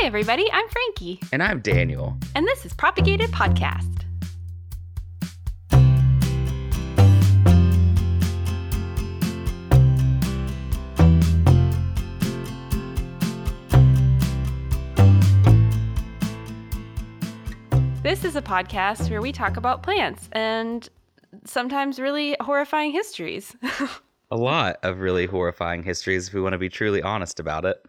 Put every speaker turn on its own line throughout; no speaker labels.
Hey, everybody, I'm Frankie,
And I'm Daniel.
and this is Propagated Podcast. This is a podcast where we talk about plants and sometimes really horrifying histories.
A lot of really horrifying histories if we want to be truly honest about it.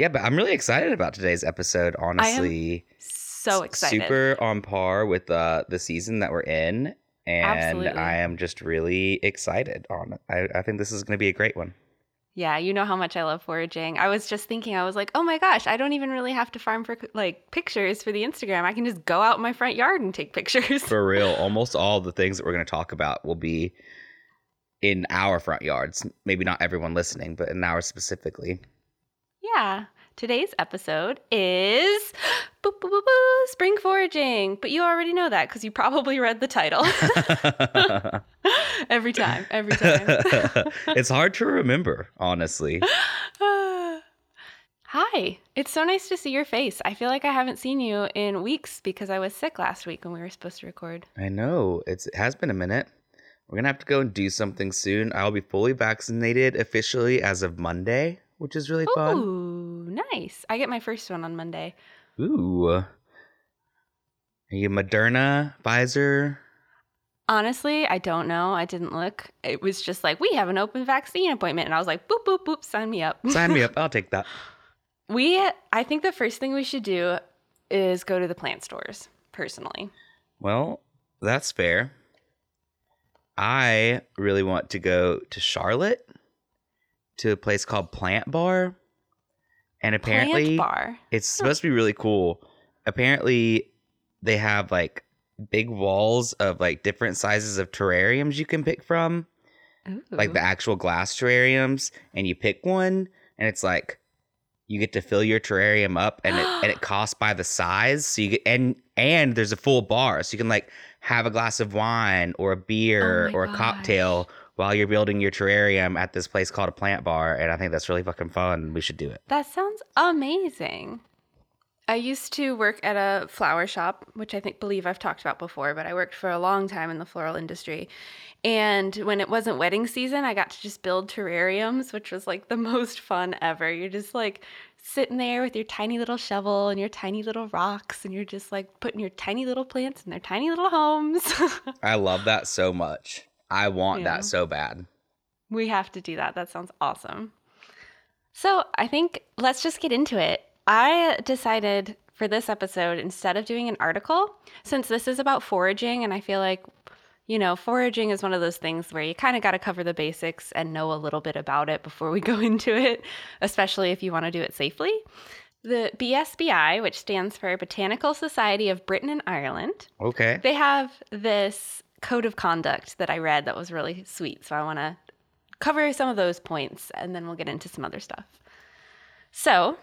Yeah, but I'm really excited about today's episode, honestly.
so excited.
Super on par with uh, the season that we're in. And
Absolutely.
I am just really excited on it. I, I think this is going to be a great one.
Yeah, you know how much I love foraging. I was just thinking, I was like, oh my gosh, I don't even really have to farm for like pictures for the Instagram. I can just go out in my front yard and take pictures.
For real, almost all the things that we're going to talk about will be in our front yards. Maybe not everyone listening, but in ours specifically.
Yeah. Today's episode is boop, boop, boop, boop, spring foraging. But you already know that because you probably read the title every time. Every time.
it's hard to remember, honestly.
Hi, it's so nice to see your face. I feel like I haven't seen you in weeks because I was sick last week when we were supposed to record.
I know. It's, it has been a minute. We're going to have to go and do something soon. I'll be fully vaccinated officially as of Monday, which is really fun.
Ooh, nice. I get my first one on Monday.
Ooh. Are you Moderna, Pfizer?
Honestly, I don't know. I didn't look. It was just like, we have an open vaccine appointment. And I was like, boop, boop, boop, sign me up.
Sign me up. I'll take that.
we, I think the first thing we should do is go to the plant stores, personally.
Well, that's fair. I really want to go to Charlotte to a place called Plant Bar. And apparently
Plant bar.
it's supposed to be really cool. Apparently they have like big walls of like different sizes of terrariums you can pick from, like the actual glass terrariums, and you pick one and it's like you get to fill your terrarium up and it and it costs by the size. So you get and and there's a full bar. So you can like have a glass of wine or a beer
Oh
or a cocktail while you're building your terrarium at this place called a plant bar. And I think that's really fucking fun. We should do it.
That sounds amazing. I used to work at a flower shop, which I think believe I've talked about before, but I worked for a long time in the floral industry. And when it wasn't wedding season, I got to just build terrariums, which was like the most fun ever. You're just like sitting there with your tiny little shovel and your tiny little rocks, and you're just like putting your tiny little plants in their tiny little homes.
I love that so much. I want
Yeah.
that so bad.
We have to do that. That sounds awesome. So I think let's just get into it. I decided for this episode, instead of doing an article, since this is about foraging, and I feel like, you know, foraging is one of those things where you kind of got to cover the basics and know a little bit about it before we go into it, especially if you want to do it safely. The BSBI, which stands for Botanical Society of Britain and Ireland,
Okay.
they have this code of conduct that I read that was really sweet. So I want to cover some of those points and then we'll get into some other stuff. So,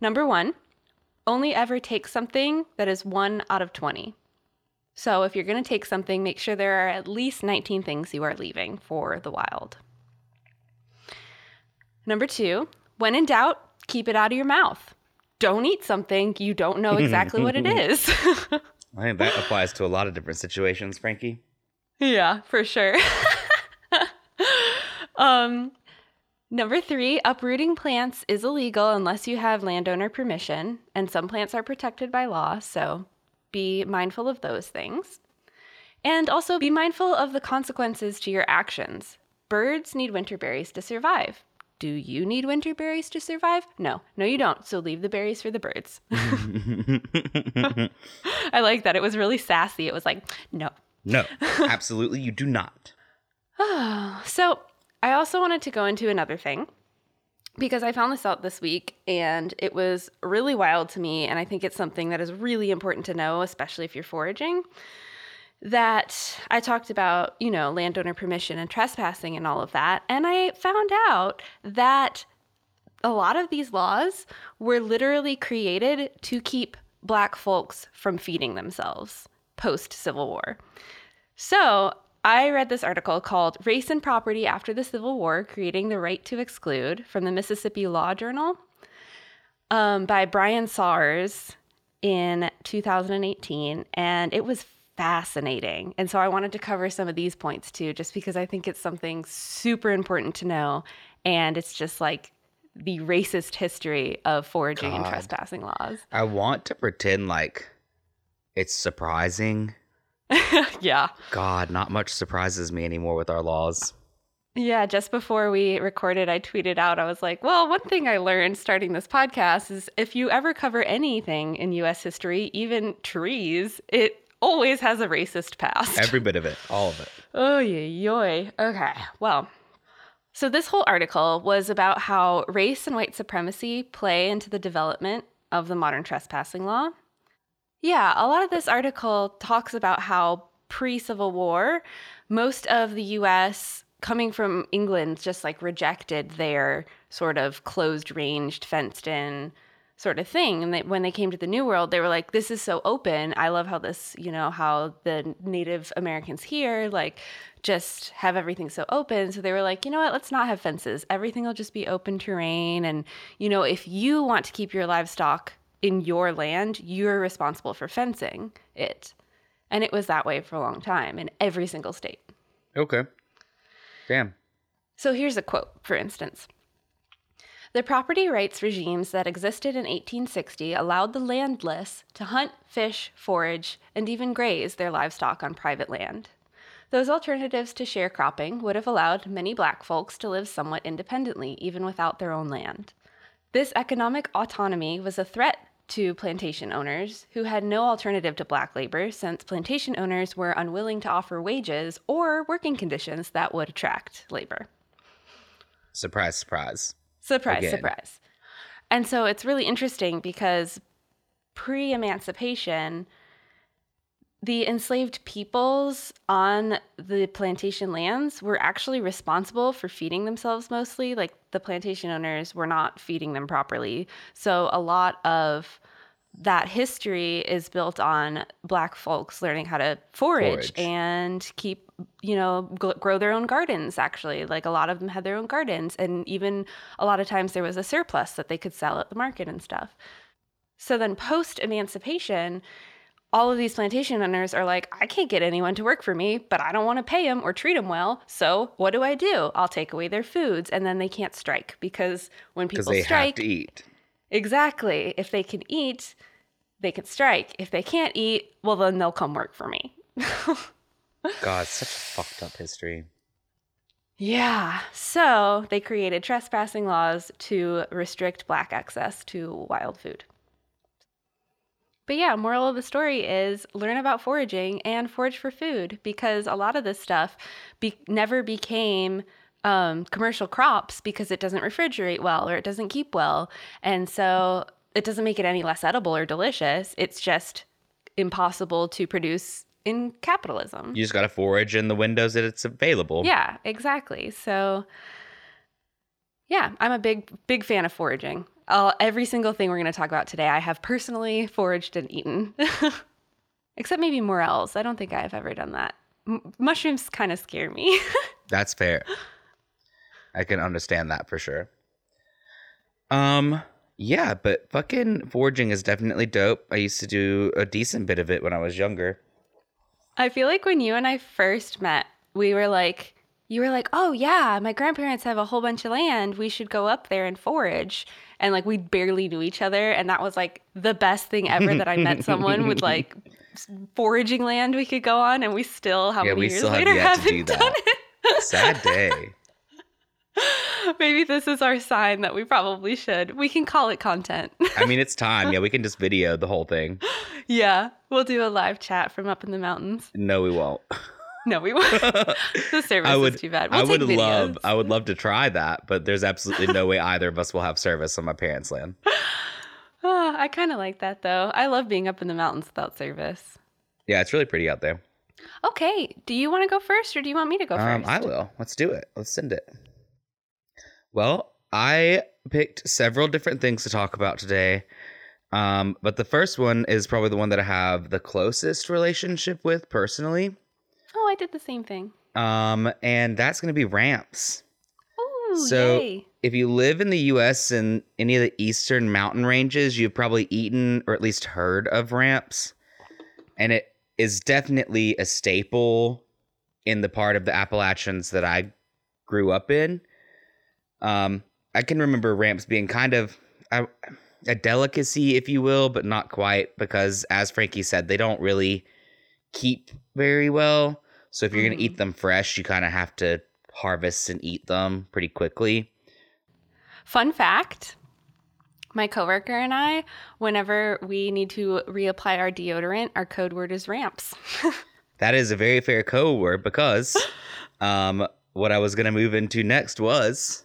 number one, only ever take something that is one out of 20. So, if you're going to take something, make sure there are at least 19 things you are leaving for the wild. Number two, when in doubt, keep it out of your mouth. Don't eat something you don't know exactly what it is.
I think that applies to a lot of different situations, Frankie.
Yeah, for sure. um, number three, uprooting plants is illegal unless you have landowner permission, and some plants are protected by law, so be mindful of those things. And also be mindful of the consequences to your actions. Birds need winter berries to survive. Do you need winter berries to survive? No, no, you don't. So leave the berries for the birds. I like that. It was really sassy. It was like, no,
no, absolutely, you do not.
so I also wanted to go into another thing because I found this out this week and it was really wild to me. And I think it's something that is really important to know, especially if you're foraging. That I talked about, you know, landowner permission and trespassing and all of that. And I found out that a lot of these laws were literally created to keep black folks from feeding themselves post Civil War. So I read this article called Race and Property After the Civil War Creating the Right to Exclude from the Mississippi Law Journal. um, by Brian Sawers in 2018, and it was fascinating. And so I wanted to cover some of these points too, just because I think it's something super important to know. And it's just like the racist history of foraging and trespassing laws.
I want to pretend like it's surprising.
yeah.
God, not much surprises me anymore with our laws.
Yeah, just before we recorded, I tweeted out, I was like, well, one thing I learned starting this podcast is if you ever cover anything in US history, even trees, it always has a racist past.
Every bit of it, all of it.
Oh, yoy. Okay. Well, so this whole article was about how race and white supremacy play into the development of the modern trespassing law. Yeah, a lot of this article talks about how pre Civil War, most of the US coming from England just like rejected their sort of closed ranged, fenced in sort of thing. And they, when they came to the New World, they were like, this is so open. I love how this, you know, how the Native Americans here, like, just have everything so open. So they were like, you know what, let's not have fences. Everything will just be open terrain. And, you know, if you want to keep your livestock in your land, you're responsible for fencing it. And it was that way for a long time in every single state.
Okay. Damn.
So here's a quote, for instance. The property rights regimes that existed in 1860 allowed the landless to hunt, fish, forage, and even graze their livestock on private land. Those alternatives to sharecropping would have allowed many black folks to live somewhat independently, even without their own land. This economic autonomy was a threat to plantation owners who had no alternative to black labor since plantation owners were unwilling to offer wages or working conditions that would attract labor.
Surprise, surprise.
Surprise,
Again.
surprise. And so it's really interesting because pre emancipation, the enslaved peoples on the plantation lands were actually responsible for feeding themselves mostly. Like the plantation owners were not feeding them properly. So a lot of that history is built on black folks learning how to forage,
Forage.
and keep you know gl- grow their own gardens actually like a lot of them had their own gardens and even a lot of times there was a surplus that they could sell at the market and stuff so then post emancipation all of these plantation owners are like i can't get anyone to work for me but i don't want to pay them or treat them well so what do i do i'll take away their foods and then they can't strike because when people
they
strike
have to eat.
Exactly. If they can eat, they can strike. If they can't eat, well, then they'll come work for me.
God, such a fucked up history.
yeah. So they created trespassing laws to restrict black access to wild food. But yeah, moral of the story is learn about foraging and forage for food because a lot of this stuff be- never became um, commercial crops because it doesn't refrigerate well or it doesn't keep well. And so it doesn't make it any less edible or delicious. It's just impossible to produce in capitalism.
You just got to forage in the windows that it's available.
Yeah, exactly. So, yeah, I'm a big, big fan of foraging. Every single thing we're going to talk about today, I have personally foraged and eaten, except maybe morels. I don't think I've ever done that. M- mushrooms kind of scare me.
That's fair. I can understand that for sure. Um, yeah, but fucking foraging is definitely dope. I used to do a decent bit of it when I was younger.
I feel like when you and I first met, we were like, you were like, oh yeah, my grandparents have a whole bunch of land. We should go up there and forage. And like we barely knew each other, and that was like the best thing ever that I met someone with like foraging land we could go on, and we still how
Yeah,
many
we
years
still have
later
yet
haven't
do
done
that.
it.
Sad day.
Maybe this is our sign that we probably should. We can call it content.
I mean, it's time. Yeah, we can just video the whole thing.
yeah, we'll do a live chat from up in the mountains.
No, we won't.
No, we won't. the service
I would.
is too bad. We'll
I would
take
love. I would love to try that, but there's absolutely no way either of us will have service on my parents' land.
Ah, I kind of like that though. I love being up in the mountains without service.
Yeah, it's really pretty out there.
Okay, do you want to go first or do you want me to go
Um,
first?
I will. Let's do it. Let's send it. Well, I picked several different things to talk about today. Um, but the first one is probably the one that I have the closest relationship with personally.
Oh, I did the same thing.
Um, and that's going to be ramps.
Ooh,
So-
yay.
If you live in the US and any of the eastern mountain ranges, you've probably eaten or at least heard of ramps. And it is definitely a staple in the part of the Appalachians that I grew up in. Um, I can remember ramps being kind of a, a delicacy, if you will, but not quite, because as Frankie said, they don't really keep very well. So if you're going
Mhm.
to eat them fresh, you kind of have to harvest and eat them pretty quickly.
Fun fact my coworker and I, whenever we need to reapply our deodorant, our code word is ramps.
That is a very fair code word because um, what I was going to move into next was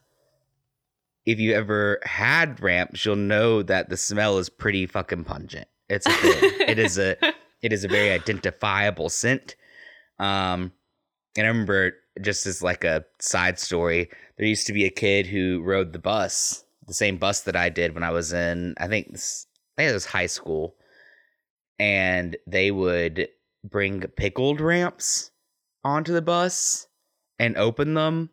if you ever had ramps, you'll know that the smell is pretty fucking pungent. It's a it is a it is a very identifiable scent. Um, and I remember just as like a side story, there used to be a kid who rode the bus, the same bus that I did when I was in, I think, this, I think it was high school, and they would bring pickled ramps onto the bus and open them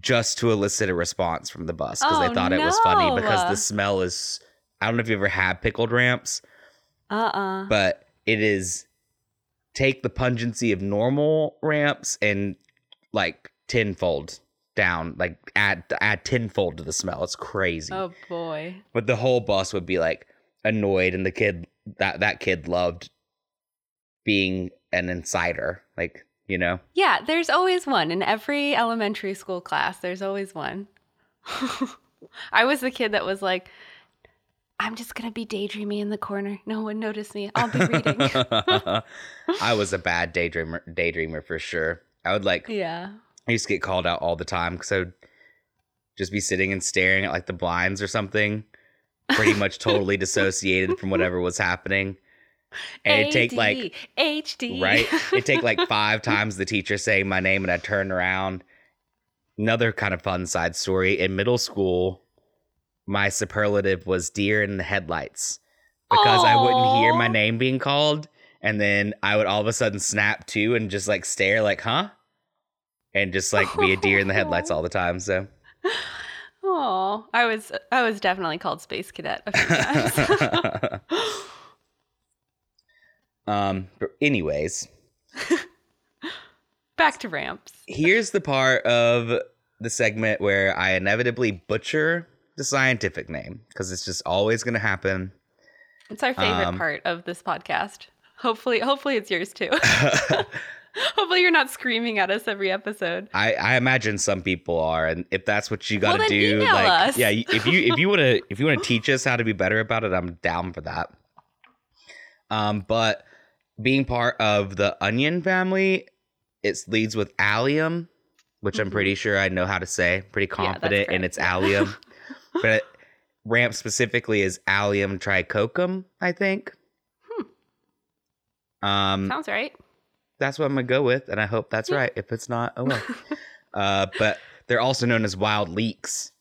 just to elicit a response from the bus because
Oh,
they thought it was funny because the smell is. I don't know if you ever had pickled ramps
uh uh
but it is take the pungency of normal ramps and like tenfold down, like add add tenfold to the smell. It's crazy.
Oh boy.
But the whole bus would be like annoyed, and the kid that that kid loved being an insider, like you know.
Yeah, there's always one in every elementary school class. There's always one. I was the kid that was like, I'm just going to be daydreaming in the corner. No one notice me. I'll be reading.
I was a bad daydreamer, daydreamer for sure. I would like
yeah.
I used to get called out all the time because I would just be sitting and staring at like the blinds or something, pretty much totally dissociated from whatever was happening. And it'd take like
HD.
right, it'd take like five times the teacher saying my name, and I'd turn around. Another kind of fun side story in middle school, my superlative was deer in the headlights because I wouldn't hear my name being called, and then I would all of a sudden snap to and just like stare, like, huh? And just like be a deer in the headlights all the time. So,
Oh, I was I was definitely called space cadet a few times.
um, but anyways,
Back to ramps.
here's the part of the segment where I inevitably butcher the scientific name because it's just always going to happen.
It's our favorite
Um,
part of this podcast. Hopefully, hopefully it's yours too. hopefully you're not screaming at us every episode.
I, I imagine some people are, and if that's what you got to
Well,
do, like,
us.
yeah, if you if you want to if you want to teach us how to be better about it, I'm down for that. Um, but being part of the onion family, it leads with allium, which I'm pretty sure I know how to say. Pretty confident in its allium, but ramp specifically is allium tricoccum, I think. Um,
Sounds right.
that's what I'm gonna go with, and I hope that's
Yeah.
right. If it's not, oh well. uh, but they're also known as wild leeks,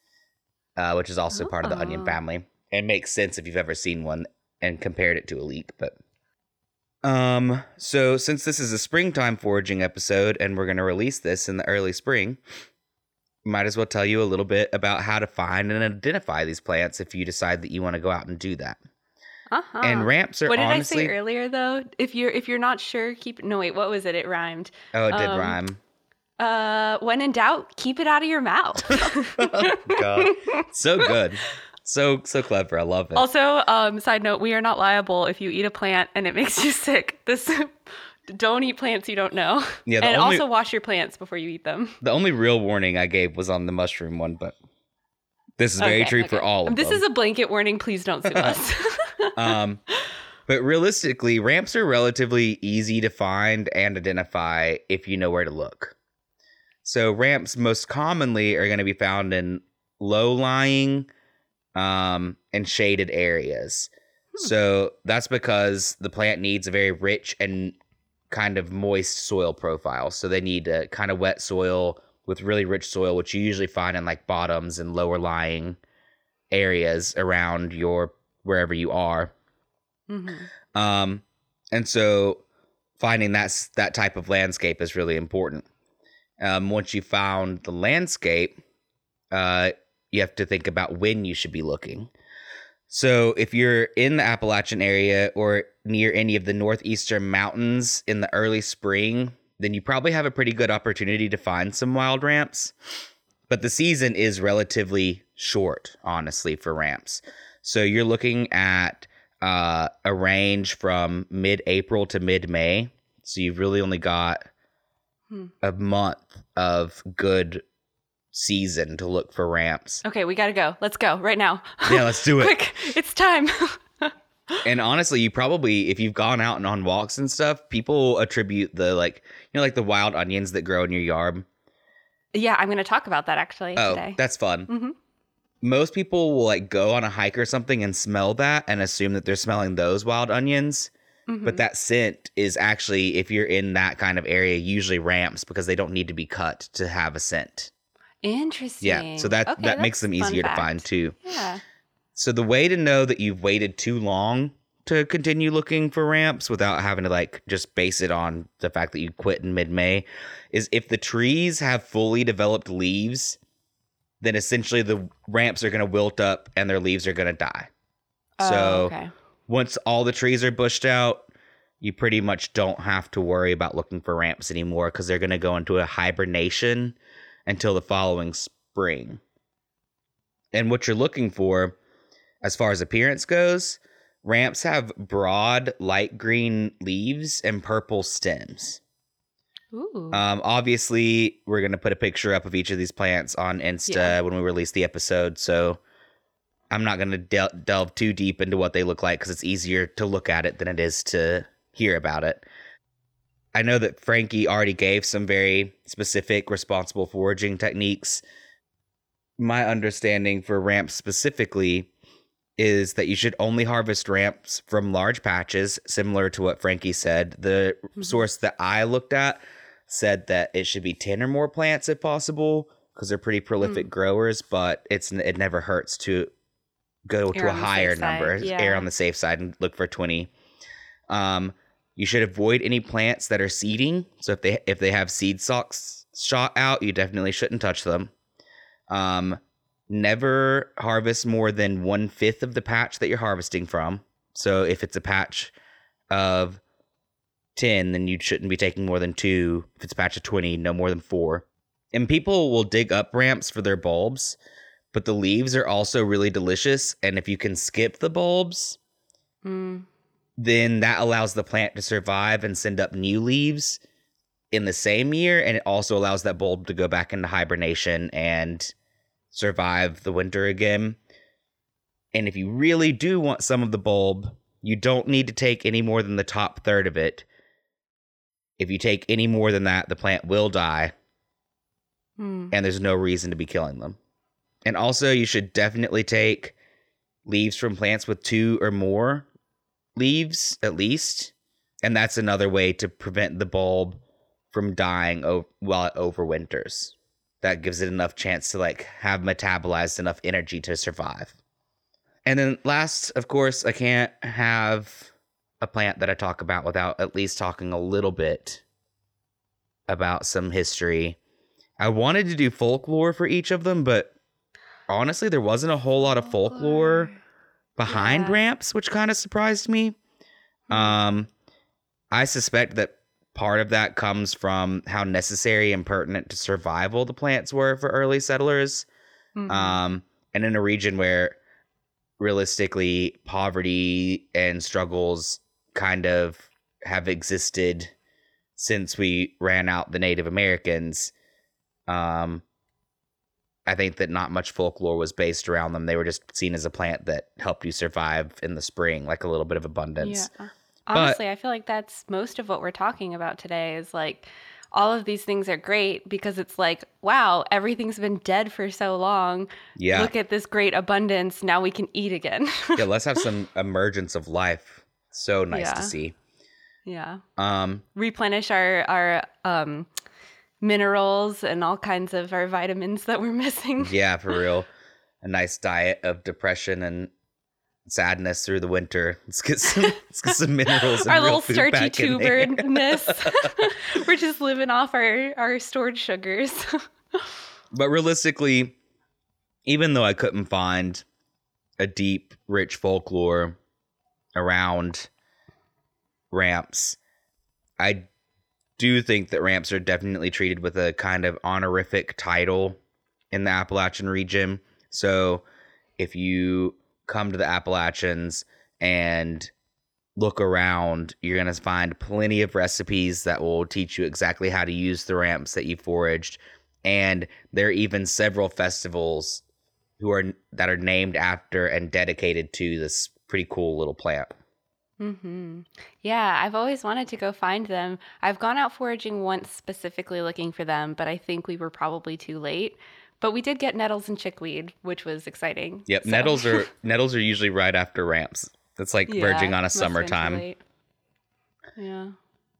uh, which is also part of the onion
Oh.
family. It makes sense if you've ever seen one and compared it to a leek. But um, so since this is a springtime foraging episode, and we're gonna release this in the early spring, might as well tell you a little bit about how to find and identify these plants if you decide that you want to go out and do that.
Uh-huh.
And ramps are
what did
honestly
I say earlier though? If you're if you're not sure, keep no wait, what was it? It rhymed.
oh, it did
um,
rhyme.
Uh when in doubt, keep it out of your mouth.
God. so good. So so clever. I love it.
also, um, side note, we are not liable if you eat a plant and it makes you sick. This don't eat plants you don't know.
Yeah,
and
only-
also wash your plants before you eat them.
the only real warning I gave was on the mushroom one, but this is very
Okay,
true for all of
This
them.
This is a blanket warning. Please don't sue us.
um, but realistically, ramps are relatively easy to find and identify if you know where to look. So ramps most commonly are going to be found in low-lying um, and shaded areas.
Hmm.
So that's because the plant needs a very rich and kind of moist soil profile. So they need a kind of wet soil with really rich soil, which you usually find in like bottoms and lower lying areas around your wherever you are.
Mhm.
Um, and so finding that that type of landscape is really important. Um, once you found the landscape, uh, you have to think about when you should be looking. So if you're in the Appalachian area or near any of the northeastern mountains in the early spring, then you probably have a pretty good opportunity to find some wild ramps. But the season is relatively short, honestly, for ramps. So you're looking at uh, a range from mid April to mid May. So you've really only got
Hmm.
a month of good season to look for ramps.
Okay, we gotta go. Let's go right now.
Yeah, let's do it.
Quick, it's time.
And honestly, you probably, if you've gone out and on walks and stuff, people attribute the like, you know, like the wild onions that grow in your yard.
yeah, I'm gonna talk about that actually
Oh,
today.
that's fun.
Mhm.
Most people will like go on a hike or something and smell that and assume that they're smelling those wild onions.
Mhm.
But that scent is actually, if you're in that kind of area, usually ramps because they don't need to be cut to have a scent.
Interesting.
Yeah. So that
Okay,
that makes them easier to find too.
Yeah.
So the way to know that you've waited too long to continue looking for ramps without having to like just base it on the fact that you quit in mid-May is if the trees have fully developed leaves, then essentially the ramps are going to wilt up and their leaves are going to die.
Oh,
So
okay.
once all the trees are bushed out, you pretty much don't have to worry about looking for ramps anymore because they're going to go into a hibernation until the following spring. And what you're looking for, as far as appearance goes, ramps have broad light green leaves and purple stems.
Ooh.
Um, obviously, we're going to put a picture up of each of these plants on Insta
Yeah.
when we release the episode. So I'm not going to del- delve too deep into what they look like because it's easier to look at it than it is to hear about it. I know that Frankie already gave some very specific responsible foraging techniques. My understanding for ramps specifically is that you should only harvest ramps from large patches, similar to what Frankie said. The
Mhm.
source that I looked at said that it should be 10 or more plants if possible because they're pretty prolific growers, but it's it never hurts to go
Err
to a
on the safe
higher number,
yeah.
err on the safe side and look for 20. Um you should avoid any plants that are seeding. So if they if they have seed stalks shot out, you definitely shouldn't touch them. Um never harvest more than one fifth of the patch that you're harvesting from. So if it's a patch of 10, then you shouldn't be taking more than two. If it's a patch of 20, no more than four. And people will dig up ramps for their bulbs, but the leaves are also really delicious. And if you can skip the bulbs,
Mm.
Then that allows the plant to survive and send up new leaves in the same year. And it also allows that bulb to go back into hibernation and survive the winter again. And if you really do want some of the bulb, you don't need to take any more than the top third of it. If you take any more than that, the plant will die,
Mm.
and there's no reason to be killing them. And also, you should definitely take leaves from plants with two or more leaves at least. And that's another way to prevent the bulb from dying o- while it overwinters. That gives it enough chance to like have metabolized enough energy to survive. And then last, of course, I can't have a plant that I talk about without at least talking a little bit about some history. I wanted to do folklore for each of them, but honestly, there wasn't a whole lot of folklore behind
Yeah.
ramps, which kind of surprised me.
Hmm.
Um, I suspect that part of that comes from how necessary and pertinent to survival the plants were for early settlers.
Mhm.
Um, and in a region where realistically poverty and struggles kind of have existed since we ran out the Native Americans. Um, I think that not much folklore was based around them. They were just seen as a plant that helped you survive in the spring, like a little bit of abundance.
Yeah. Honestly, I feel like that's most of what we're talking about today is like all of these things are great because it's like, wow, everything's been dead for so long.
Yeah.
Look at this great abundance. Now we can eat again.
yeah, let's have some emergence of life. So nice
Yeah.
to see.
yeah.
Um,
Replenish our our um minerals and all kinds of our vitamins that we're missing.
yeah, for real. A nice diet of depression and sadness through the winter. Let's get some let's get some minerals and
our little starchy tuberness. we're just living off our our stored sugars.
But realistically, even though I couldn't find a deep, rich folklore around ramps, I do you think that ramps are definitely treated with a kind of honorific title in the Appalachian region. So if you come to the Appalachians and look around, you're going to find plenty of recipes that will teach you exactly how to use the ramps that you foraged. And there are even several festivals who are that are named after and dedicated to this pretty cool little plant.
Mm-hmm. Yeah, I've always wanted to go find them. I've gone out foraging once specifically looking for them, but I think we were probably too late. But we did get nettles and chickweed, which was exciting.
Yep,
So-
nettles are nettles are usually right after ramps. It's like verging on a
must have been too
summertime.
Yeah.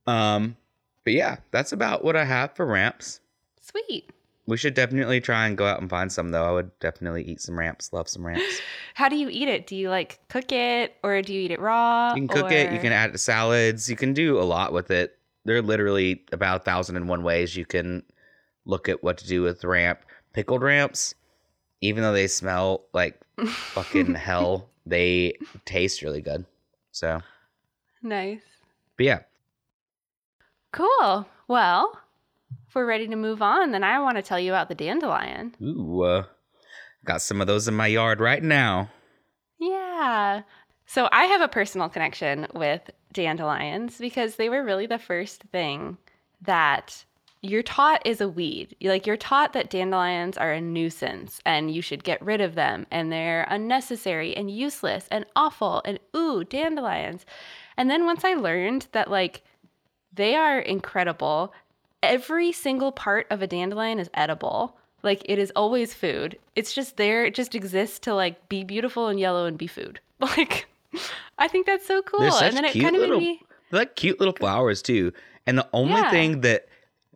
Um, but yeah, that's about what I have for ramps.
Sweet.
We should definitely try and go out and find some though. I would definitely eat some ramps. Love some ramps.
How do you eat it? Do you like cook it or do you eat it raw?
You can cook it. You can add it to salads. You can do a lot with it. There are literally about a thousand and one ways you can look at what to do with ramp. Pickled ramps, even though they smell like fucking hell, they taste really good. So,
nice.
but yeah,
Cool. Well, if we're ready to move on, then I want to tell you about the dandelion.
ooh, uh, got some of those in my yard right now.
Yeah. So I have a personal connection with dandelions because they were really the first thing that you're taught is a weed. Like you're taught that dandelions are a nuisance and you should get rid of them and they're unnecessary and useless and awful and ooh, dandelions. And then once I learned that like they are incredible, every single part of a dandelion is edible. Like it is always food. It's just there. It just exists to like be beautiful and yellow and be food. Like I think that's so cool. And then it kind of
little-
made me
like cute little flowers too. And the only
Yeah.
thing that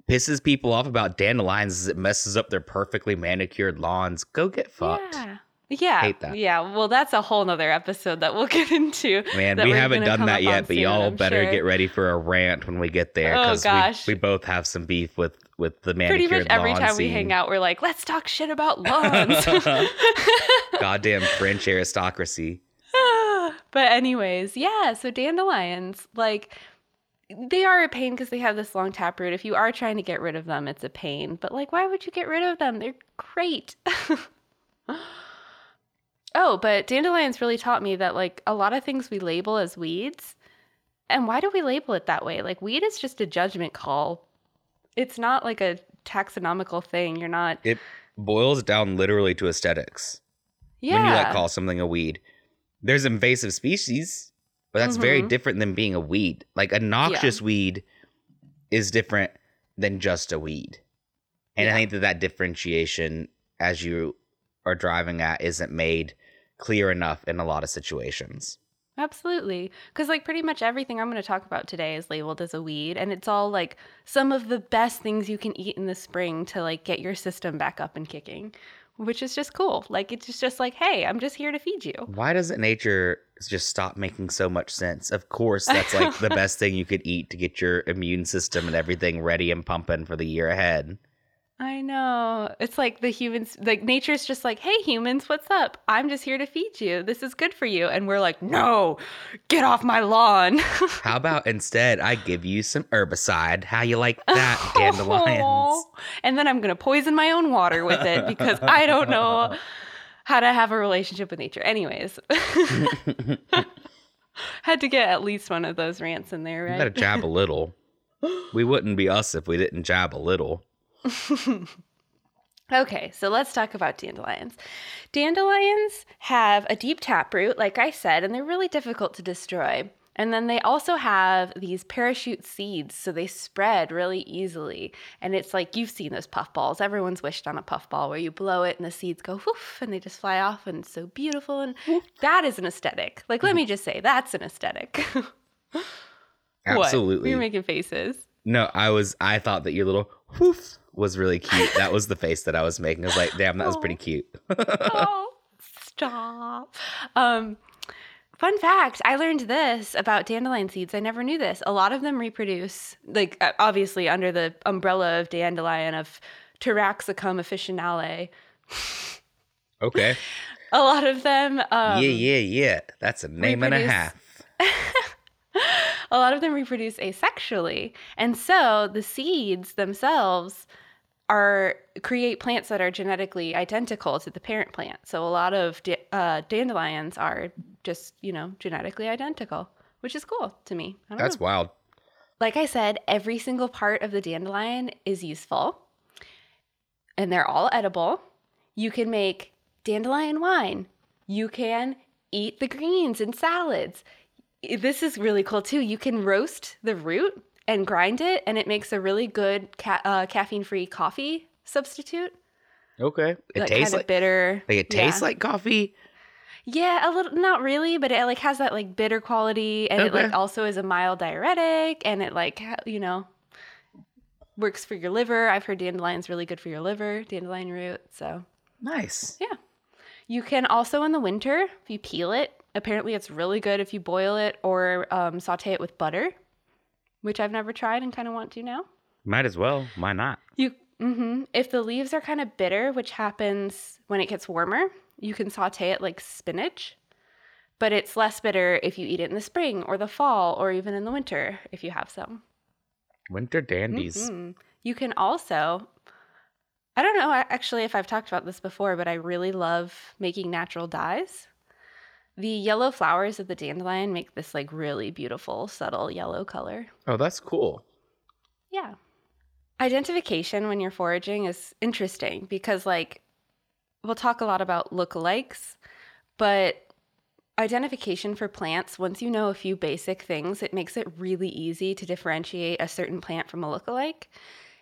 pisses people off about dandelions is it messes up their perfectly manicured lawns. Go get fucked.
Yeah. Yeah.
Hate that.
Yeah. Well, that's a whole nother episode that we'll get into.
Man, we haven't done that yet, but y'all better
sure.
get ready for a rant when we get there
Oh, gosh.
we, we both have some beef with with the
manager.
Pretty
much every time we hang out, we're like, let's talk shit about lawns.
Goddamn French aristocracy.
but anyways, yeah, so dandelions, like they are a pain because they have this long taproot. If you are trying to get rid of them, it's a pain. But like, why would you get rid of them? They're great. Oh, but dandelions really taught me that like a lot of things we label as weeds. And why do we label it that way? Like weed is just a judgment call. It's not like a taxonomical thing. You're not
It boils down literally to aesthetics.
Yeah.
When you like call something a weed. There's invasive species, but that's very
Mhm.
different than being a weed. Like a noxious weed is different than just a weed. And I think that that differentiation as you are driving at isn't made clear enough in a lot of situations.
Absolutely. Because, like, pretty much everything I'm going to talk about today is labeled as a weed. And it's all like some of the best things you can eat in the spring to, like, get your system back up and kicking, which is just cool. Like, it's just, just like, hey, I'm just here to feed you.
Why doesn't nature just stop making so much sense? Of course, that's like the best thing you could eat to get your immune system and everything ready and pumping for the year ahead.
I know. It's like the humans, like, nature's just like, hey, humans, what's up? I'm just here to feed you. This is good for you. And we're like, no, get off my lawn.
How about instead I give you some herbicide? How you like that, oh. dandelions?
And then I'm going to poison my own water with it because I don't know how to have a relationship with nature. Anyways, had to get at least one of those rants in there,
You gotta jab a little. We wouldn't be us if we didn't jab a little.
Okay, so let's talk about dandelions. Dandelions have a deep taproot, like I said, and they're really difficult to destroy. And then they also have these parachute seeds, so they spread really easily. And it's like you've seen those puffballs. Everyone's wished on a puffball where you blow it and the seeds go whoof and they just fly off and it's so beautiful. And that is an aesthetic. Like, let mm-hmm. me just say, that's an aesthetic. What?
Absolutely.
You're making faces.
No, I was I thought that your little whoof was really cute. That was the face that I was making. I was like, damn, that was pretty
Oh.
cute.
oh, stop. Um, fun fact I learned this about dandelion seeds. I never knew this. A lot of them reproduce, like, uh, obviously under the umbrella of dandelion of Taraxacum officinale.
Okay.
A lot of them. Um,
yeah, yeah, yeah. That's a name and a half.
a lot of them reproduce asexually. And so the seeds themselves are create plants that are genetically identical to the parent plant. So a lot of da- uh, dandelions are just, you know, genetically identical, which is cool to me.
That's
know.
wild.
Like I said, every single part of the dandelion is useful. And they're all edible. You can make dandelion wine. You can eat the greens in salads. This is really cool too. You can roast the root and grind it, and it makes a really good ca- uh, caffeine-free coffee substitute.
Okay. It
like
tastes like
bitter.
like it
Yeah.
tastes like coffee.
Yeah, a little not really, but it like has that like bitter quality and it like also is a mild diuretic and it like you know works for your liver. I've heard dandelion's really good for your liver, dandelion root. So,
Nice.
yeah. You can also in the winter, if you peel it, apparently it's really good if you boil it or um, saute it with butter, which I've never tried and kind of want to now.
Might as well. Why not?
You hmm If the leaves are kind of bitter, which happens when it gets warmer, you can saute it like spinach. But it's less bitter if you eat it in the spring or the fall or even in the winter if you have some.
Winter dandies.
Mhm. You can also I don't know actually if I've talked about this before, but I really love making natural dyes. The yellow flowers of the dandelion make this like really beautiful subtle yellow color.
Oh, that's cool.
Yeah. Identification when you're foraging is interesting because, like, we'll talk a lot about lookalikes, but identification for plants, once you know a few basic things, it makes it really easy to differentiate a certain plant from a lookalike.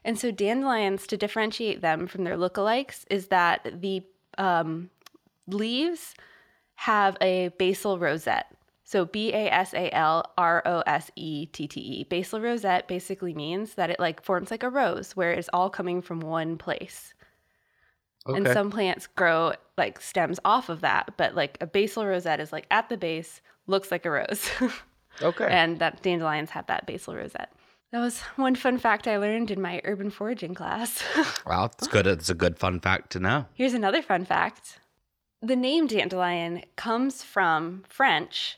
And so, dandelions, to differentiate them from their lookalikes, is that the um, leaves have a basal rosette. So B A S A L R O S E T T E. Basal rosette basically means that it like forms like a rose where it's all coming from one place.
Okay.
And some plants grow like stems off of that, but like a basal rosette is like at the base, looks like a rose.
okay.
and that dandelions have that basal rosette. That was one fun fact I learned in my urban foraging class.
wow, it's good. It's a good fun fact to know.
Here's another fun fact. The name dandelion comes from French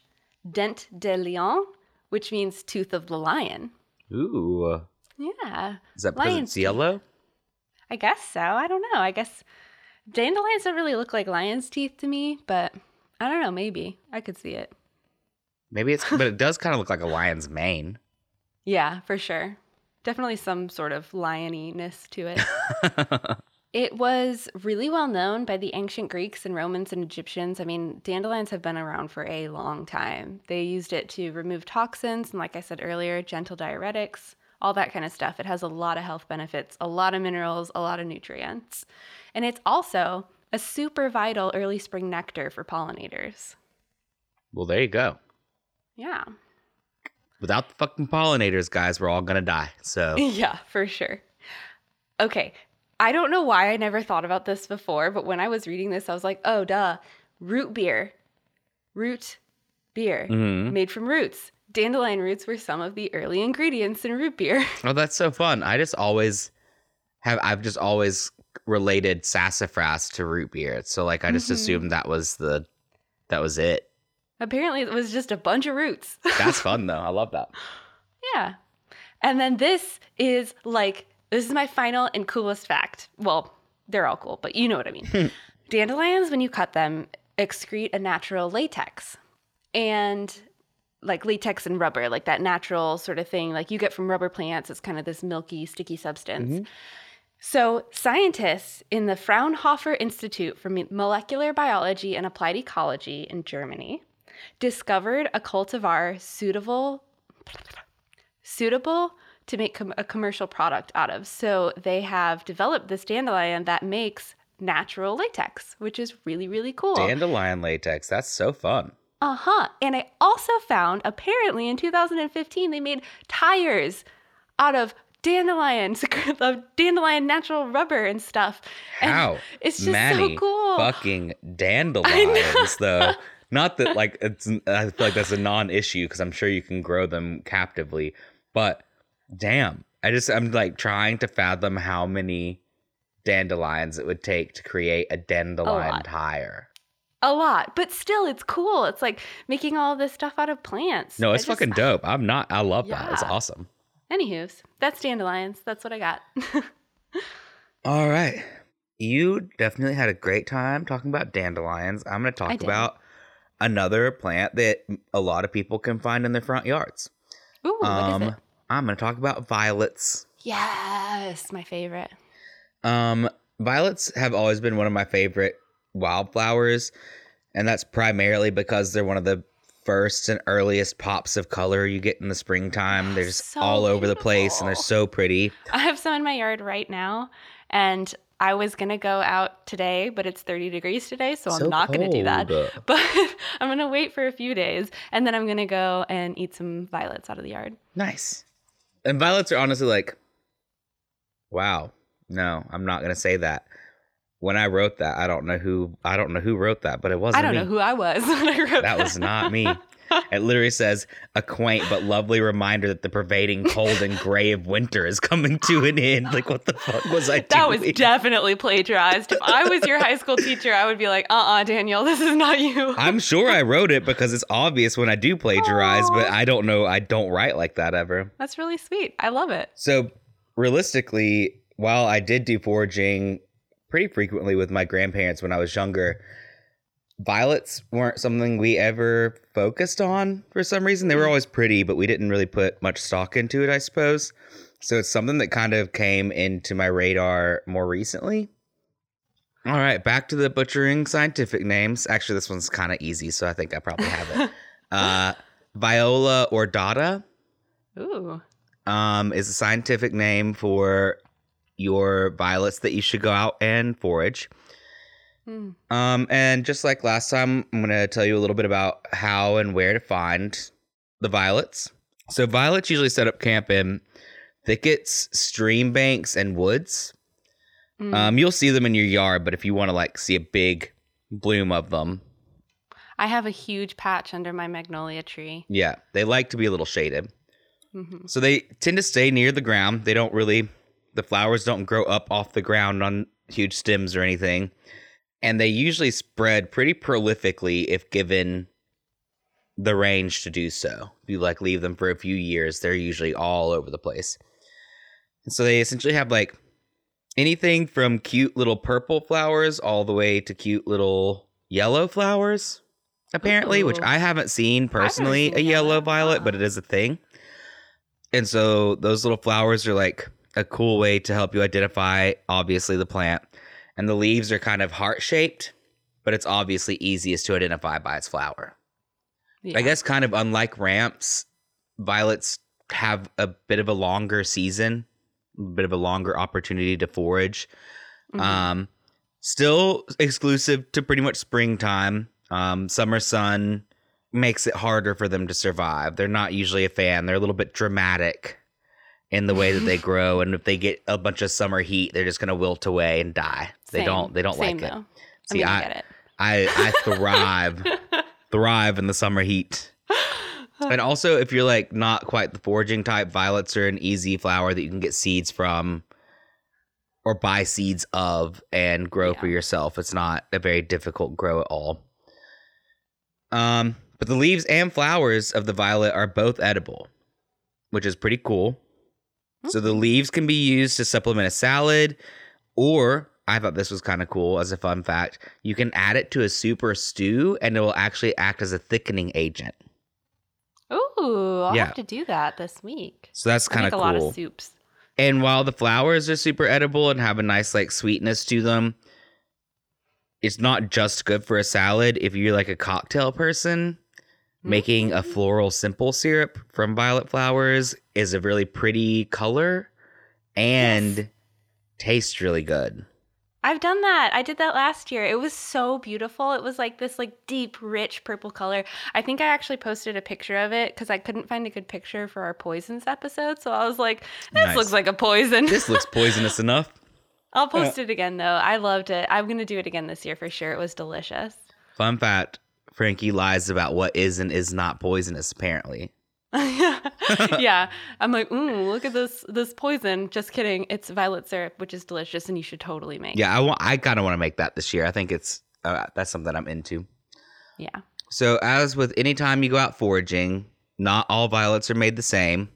dent de lion, which means tooth of the lion.
Ooh.
Yeah,
Is that because
Lion's
it's
teeth.
yellow?
I guess so. I don't know. I guess dandelions don't really look like lion's teeth to me, but I don't know. Maybe I could see it.
Maybe it's, but it does kind of look like a lion's mane.
Yeah, for sure. Definitely some sort of lioniness to it. It was really well known by the ancient Greeks and Romans and Egyptians. I mean, dandelions have been around for a long time. They used it to remove toxins and, like I said earlier, gentle diuretics, all that kind of stuff. It has a lot of health benefits, a lot of minerals, a lot of nutrients. And it's also a super vital early spring nectar for pollinators.
well, there you go.
Yeah.
Without the fucking pollinators, guys, we're all gonna die. So
Yeah, for sure. Okay. I don't know why I never thought about this before, but when I was reading this, I was like, oh, duh. Root beer. Root beer
Mhm.
made from roots. Dandelion roots were some of the early ingredients in root beer.
Oh, that's so fun. I just always have I've just always related sassafras to root beer. So like I just
Mhm.
assumed that was the that was it.
Apparently, it was just a bunch of roots.
That's fun though. I love that.
yeah. And then this is like, this is my final and coolest fact. Well, they're all cool, but you know what I mean. Dandelions, when you cut them, excrete a natural latex. And like latex and rubber, like that natural sort of thing, like you get from rubber plants. It's kind of this milky, sticky substance. Mm-hmm. So, scientists in the Fraunhofer Institute for Molecular Biology and Applied Ecology in Germany discovered a cultivar suitable suitable to make com- a commercial product out of. So, they have developed this dandelion that makes natural latex, which is really really cool.
Dandelion latex. That's so fun.
Uh huh. And I also found apparently in 2015 they made tires out of dandelions, of dandelion natural rubber and stuff. And
How?
It's just
Maddie
so cool.
Fucking dandelions though. Not that like it's I feel like that's a non-issue because I'm sure you can grow them captively. But damn, I just I'm like trying to fathom how many dandelions it would take to create a dandelion
lot.
tire.
A lot, but still, it's cool. It's like making all this stuff out of plants.
No, it's
just-
fucking dope. I'm not. I love that. It's awesome.
Anywho's, that's dandelions. That's what I got.
All right. You definitely had a great time talking about dandelions. I'm going to talk about another plant that a lot of people can find in their front yards.
Ooh, what is
um, it? I'm going to talk about violets.
Yes, my favorite.
Um, violets have always been one of my favorite wildflowers, and that's primarily because they're one of the first and earliest pops of color you get in the springtime. They're just
So
all over the place, and they're so pretty.
I have some in my yard right now, and I was gonna go out today, but it's 30 degrees today, so,
So
I'm not gonna do that. But I'm gonna wait for a few days, and then I'm gonna go and eat some violets out of the yard.
Nice. And violets are honestly like, wow. No, I'm not gonna say that. When I wrote that, I don't know who I don't know who wrote that, but it wasn't
I don't
me.
know who I was when I wrote
that That was not me. It literally says a quaint but lovely reminder that the pervading cold and gray of winter is coming to an end. Like what the fuck was I doing?
That was definitely plagiarized. If I was your high school teacher, I would be like, uh uh Danielle, this is not you.
I'm sure I wrote it because it's obvious when I do plagiarize, but I don't know. I don't write like that ever.
That's really sweet. I love it.
So realistically, while I did do foraging pretty frequently with my grandparents when I was younger, violets weren't something we ever focused on for some reason. They were always pretty, but we didn't really put much stock into it, I suppose. So it's something that kind of came into my radar more recently. All right, back to the butchering scientific names. Actually, this one's kind of easy, so I think I probably have it. uh, Viola ordata
Ooh.
um, is a scientific name for your violets that you should go out and forage.
Hmm.
Um, and just like last time, I'm going to tell you a little bit about how and where to find the violets. So, violets usually set up camp in thickets, stream banks, and woods.
Mm.
Um, you'll see them in your yard, but if you want to like see a big bloom of them,
I have a huge patch under my magnolia tree.
yeah, they like to be a little shaded.
hmm
So they tend to stay near the ground. They don't really, the flowers don't grow up off the ground on huge stems or anything. And they usually spread pretty prolifically if given the range to do so. If you like leave them for a few years, they're usually all over the place. And so they essentially have like anything from cute little purple flowers all the way to cute little yellow flowers, apparently, which I haven't seen personally
seen
a yellow. violet, but it is a thing. And so those little flowers are like a cool way to help you identify, obviously, the plant. And the leaves are kind of heart shaped, but it's obviously easiest to identify by its flower.
Yeah.
I guess, kind of unlike ramps, violets have a bit of a longer season, a bit of a longer opportunity to forage.
Mhm.
Um, still exclusive to pretty much springtime. Um, summer sun makes it harder for them to survive. They're not usually a fan. They're a little bit dramatic in the way that they grow, and if they get a bunch of summer heat, they're just gonna wilt away and die. They don't. They don't
Same,
like it. See,
I I, it.
I I thrive thrive in the summer heat. And also, if you're like not quite the foraging type, violets are an easy flower that you can get seeds from or buy seeds of and grow for yourself. It's not a very difficult grow at all. Um, but the leaves and flowers of the violet are both edible, which is pretty cool. So the leaves can be used to supplement a salad, or I thought this was kind of cool as a fun fact. You can add it to a soup or stew, and it will actually act as a thickening agent.
Ooh, I'll
Yeah.
have to do that this week.
So that's kind of
a lot of soups.
And while the flowers are super edible and have a nice like sweetness to them, it's not just good for a salad. If you're like a cocktail person, Mm. making a floral simple syrup from violet flowers is a really pretty color and
Yes.
tastes really good.
I've done that. I did that last year. It was so beautiful. It was like this like deep, rich purple color. I think I actually posted a picture of it because I couldn't find a good picture for our poisons episode. So I was like, this
Nice.
looks like a poison.
This looks poisonous enough.
I'll uh, post it again though. I loved it. I'm gonna do it again this year for sure. It was delicious.
Fun fact Frankie lies about what is and is not poisonous, apparently.
yeah. I'm like, ooh, look at this this poison. Just kidding. It's violet syrup, which is delicious and you should totally make.
Yeah, I want. I kind of want to make that this year. I think it's uh, that's something I'm into.
Yeah.
So, as with any time you go out foraging, not all violets are made the same,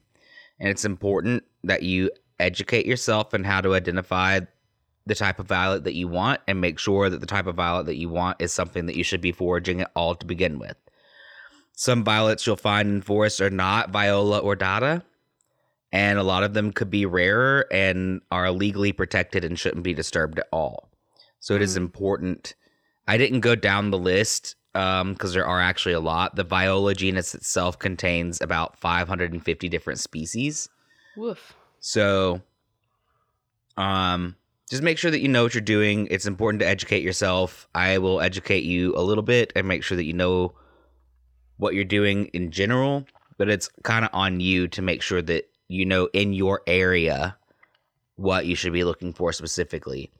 and it's important that you educate yourself on how to identify the type of violet that you want and make sure that the type of violet that you want is something that you should be foraging at all to begin with. Some violets you'll find in forests are not viola ordata, and a lot of them could be rarer and are legally protected and shouldn't be disturbed at all. So it is
Mm.
important. I didn't go down the list because there are actually a lot. The viola genus itself contains about 550 different species.
Woof.
So, um, just make sure that you know what you're doing. It's important to educate yourself. I will educate you a little bit and make sure that you know what you're doing in general, but it's kind of on you to make sure that you know in your area what you should be looking for specifically.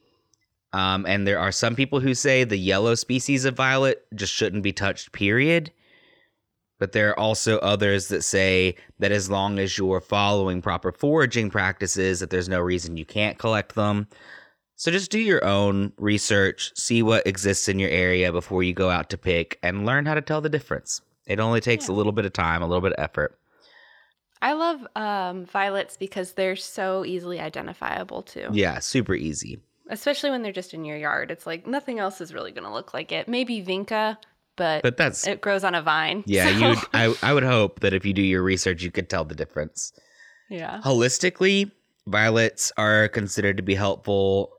Um, and there are some people who say the yellow species of violet just shouldn't be touched, period. But there are also others that say that as long as you're following proper foraging practices, that there's no reason you can't collect them. So just do your own research, see what exists in your area before you go out to pick, and learn how to tell the difference. It only takes a little bit of time, a little bit of effort.
I love um, violets because they're so easily identifiable too.
Yeah, super easy.
Especially when they're just in your yard. It's like nothing else is really going to look like it. Maybe vinca, but,
But that's
it grows on a vine.
yeah,
so-
you I I would hope that if you do your research you could tell the difference.
yeah.
Holistically, violets are considered to be helpful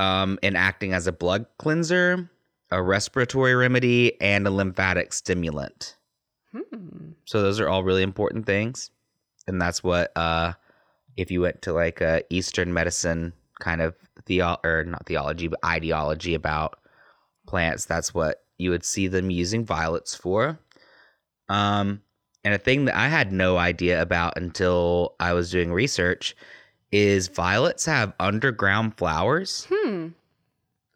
um, in acting as a blood cleanser, a respiratory remedy, and a lymphatic stimulant.
Hmm.
So those are all really important things, and that's what uh, if you went to like a Eastern medicine kind of theo or not theology but ideology about plants, that's what you would see them using violets for. Um, and a thing that I had no idea about until I was doing research is violets have underground flowers
Hmm.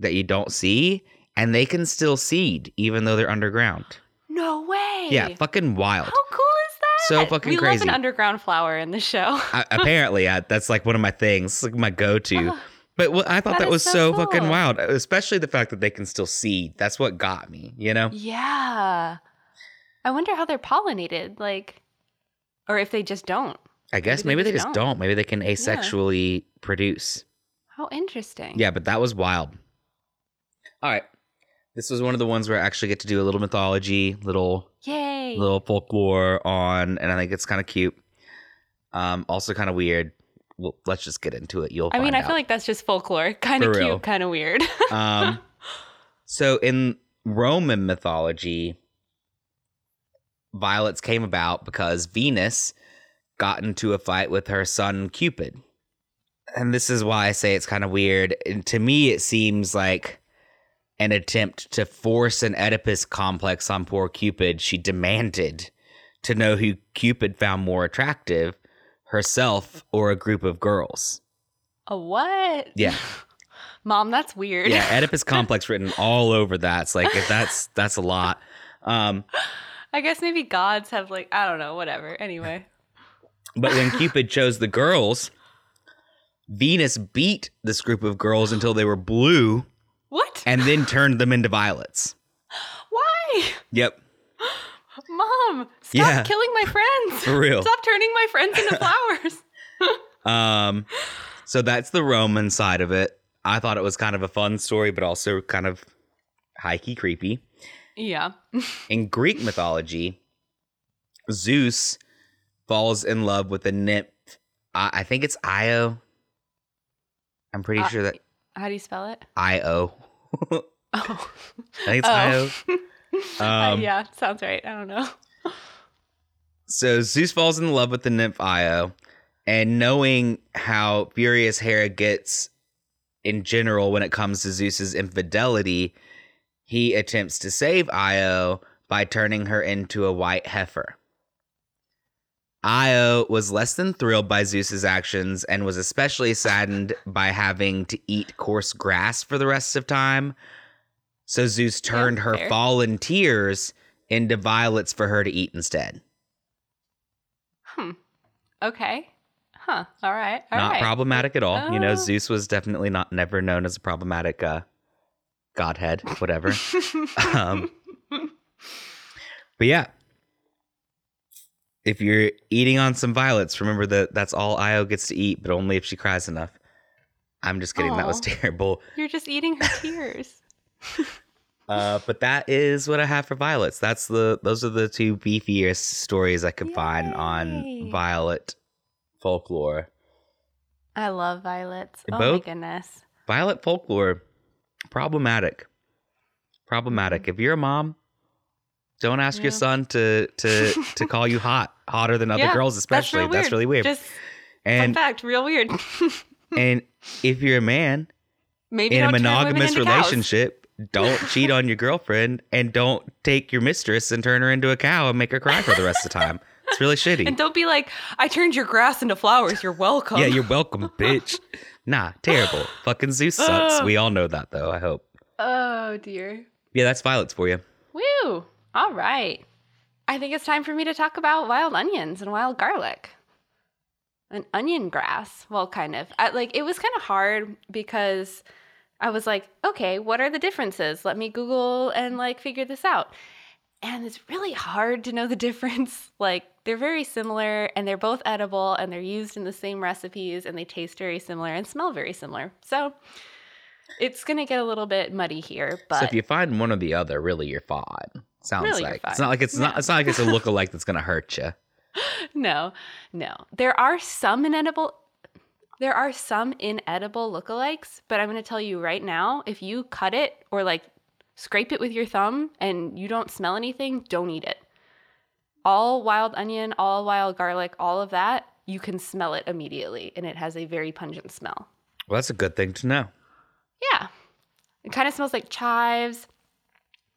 that you don't see, and they can still seed even though they're underground.
No way.
Yeah, fucking wild.
How cool is that?
So fucking
we
crazy.
love an underground flower in the show.
I, apparently, I, that's like one of my things, it's like my go-to.
Oh,
But what, I thought
that
that, was
so
so, fucking wild, especially the fact that they can still seed. That's what got me, you know?
yeah. I wonder how they're pollinated, like, or if they just don't.
I guess
Maybe
maybe,
they
they
just don't.
don't. Maybe they can asexually produce.
How interesting.
Yeah, but that was wild. All right. This was one of the ones where I actually get to do a little mythology, little
Yay.
little folklore on, and I think it's kind of cute. Um, also kind of weird. Well, let's just get into it. You'll.
I mean, I feel like that's just folklore. Kind of cute, kind of weird.
um, so in Roman mythology, violets came about because Venus got into a fight with her son Cupid. And this is why I say it's kind of weird. And to me, it seems like an attempt to force an Oedipus complex on poor Cupid. She demanded to know who Cupid found more attractive, herself or a group of girls.
a what?
Yeah.
Mom, that's weird.
yeah oedipus complex written all over that it's like if that's that's a lot um
I guess maybe gods have like I don't know, whatever. Anyway.
But when cupid chose the girls venus beat this group of girls until they were blue
What?
and then turned them into violets
Why?
yep
Mom, stop
Yeah.
killing my friends.
for real
Stop turning my friends into flowers.
um so that's the roman side of it i thought it was kind of a fun story but also kind of high-key creepy
yeah.
in greek mythology zeus falls in love with a nymph i, I think it's io i'm pretty
Uh,
sure that
How do you spell it?
io
Oh.
I think it's
Oh.
Io.
Uh,
Um,
yeah, sounds right. I don't know.
So Zeus falls in love with the nymph Io, and knowing how furious Hera gets in general when it comes to Zeus's infidelity, he attempts to save Io by turning her into a white heifer. Io was less than thrilled by Zeus's actions and was especially saddened by having to eat coarse grass for the rest of time. So Zeus turned her
fair.
fallen tears into violets for her to eat instead. Hmm.
Okay. Huh. All right. All
not
right.
problematic at all. You know,
Oh.
Zeus was definitely not never known as a problematic uh, godhead, whatever. um, but yeah, if you're eating on some violets, remember that that's all Io gets to eat, but only if she cries enough. I'm just kidding. That was terrible.
You're just eating her tears.
Uh, but that is what I have for violets. That's the those are the two beefiest stories I could find on violet folklore.
I love violets.
They
oh
both-
my goodness.
Violet folklore problematic. Problematic. If you're a mom, don't ask your son to to to call you hot, hotter than other
Yeah,
girls, especially. That's, really weird.
Just fun
and
fact, real weird.
and if you're a man
Maybe
in a
don't turn women
monogamous relationship, don't cheat on your girlfriend and don't take your mistress and turn her into a cow and make her cry for the rest of the time. It's really shitty.
And don't be like, I turned your grass into flowers. You're welcome.
yeah, you're welcome, bitch. Nah, terrible. Fucking Zeus sucks. We all know that though, I hope.
Oh dear.
Yeah, that's violets for you.
Woo! All right. I think it's time for me to talk about wild onions and wild garlic. An onion grass. Well, kind of. I, like it was kind of hard because I was like, okay, what are the differences? Let me Google and like figure this out. And it's really hard to know the difference. Like they're very similar and they're both edible and they're used in the same recipes and they taste very similar and smell very similar. So it's going to get a little bit muddy here, but
so if you find one or the other, really you're fine. Sounds like it's not like it's not it's not like it's a lookalike that's gonna hurt you.
no, no. There are some inedible there are some inedible lookalikes, but I'm to tell you right now, if you cut it or like scrape it with your thumb and you don't smell anything, don't eat it. All wild onion, all wild garlic, all of that, you can smell it immediately and it has a very pungent smell.
Well, that's a good thing to know.
Yeah. It kind of smells like chives.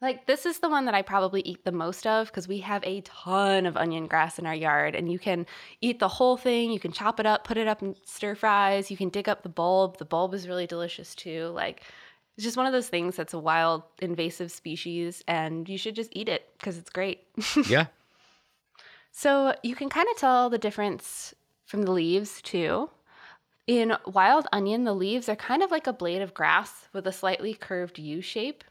Like this is the one that I probably eat the most of because we have a ton of onion grass in our yard and you can eat the whole thing, you can chop it up, put it up in stir fries, you can dig up the bulb. The bulb is really delicious too. Like it's just one of those things that's a wild invasive species and you should just eat it because it's great.
Yeah.
So you can kind of tell the difference from the leaves too. In wild onion, the leaves are kind of like a blade of grass with a slightly curved U shape.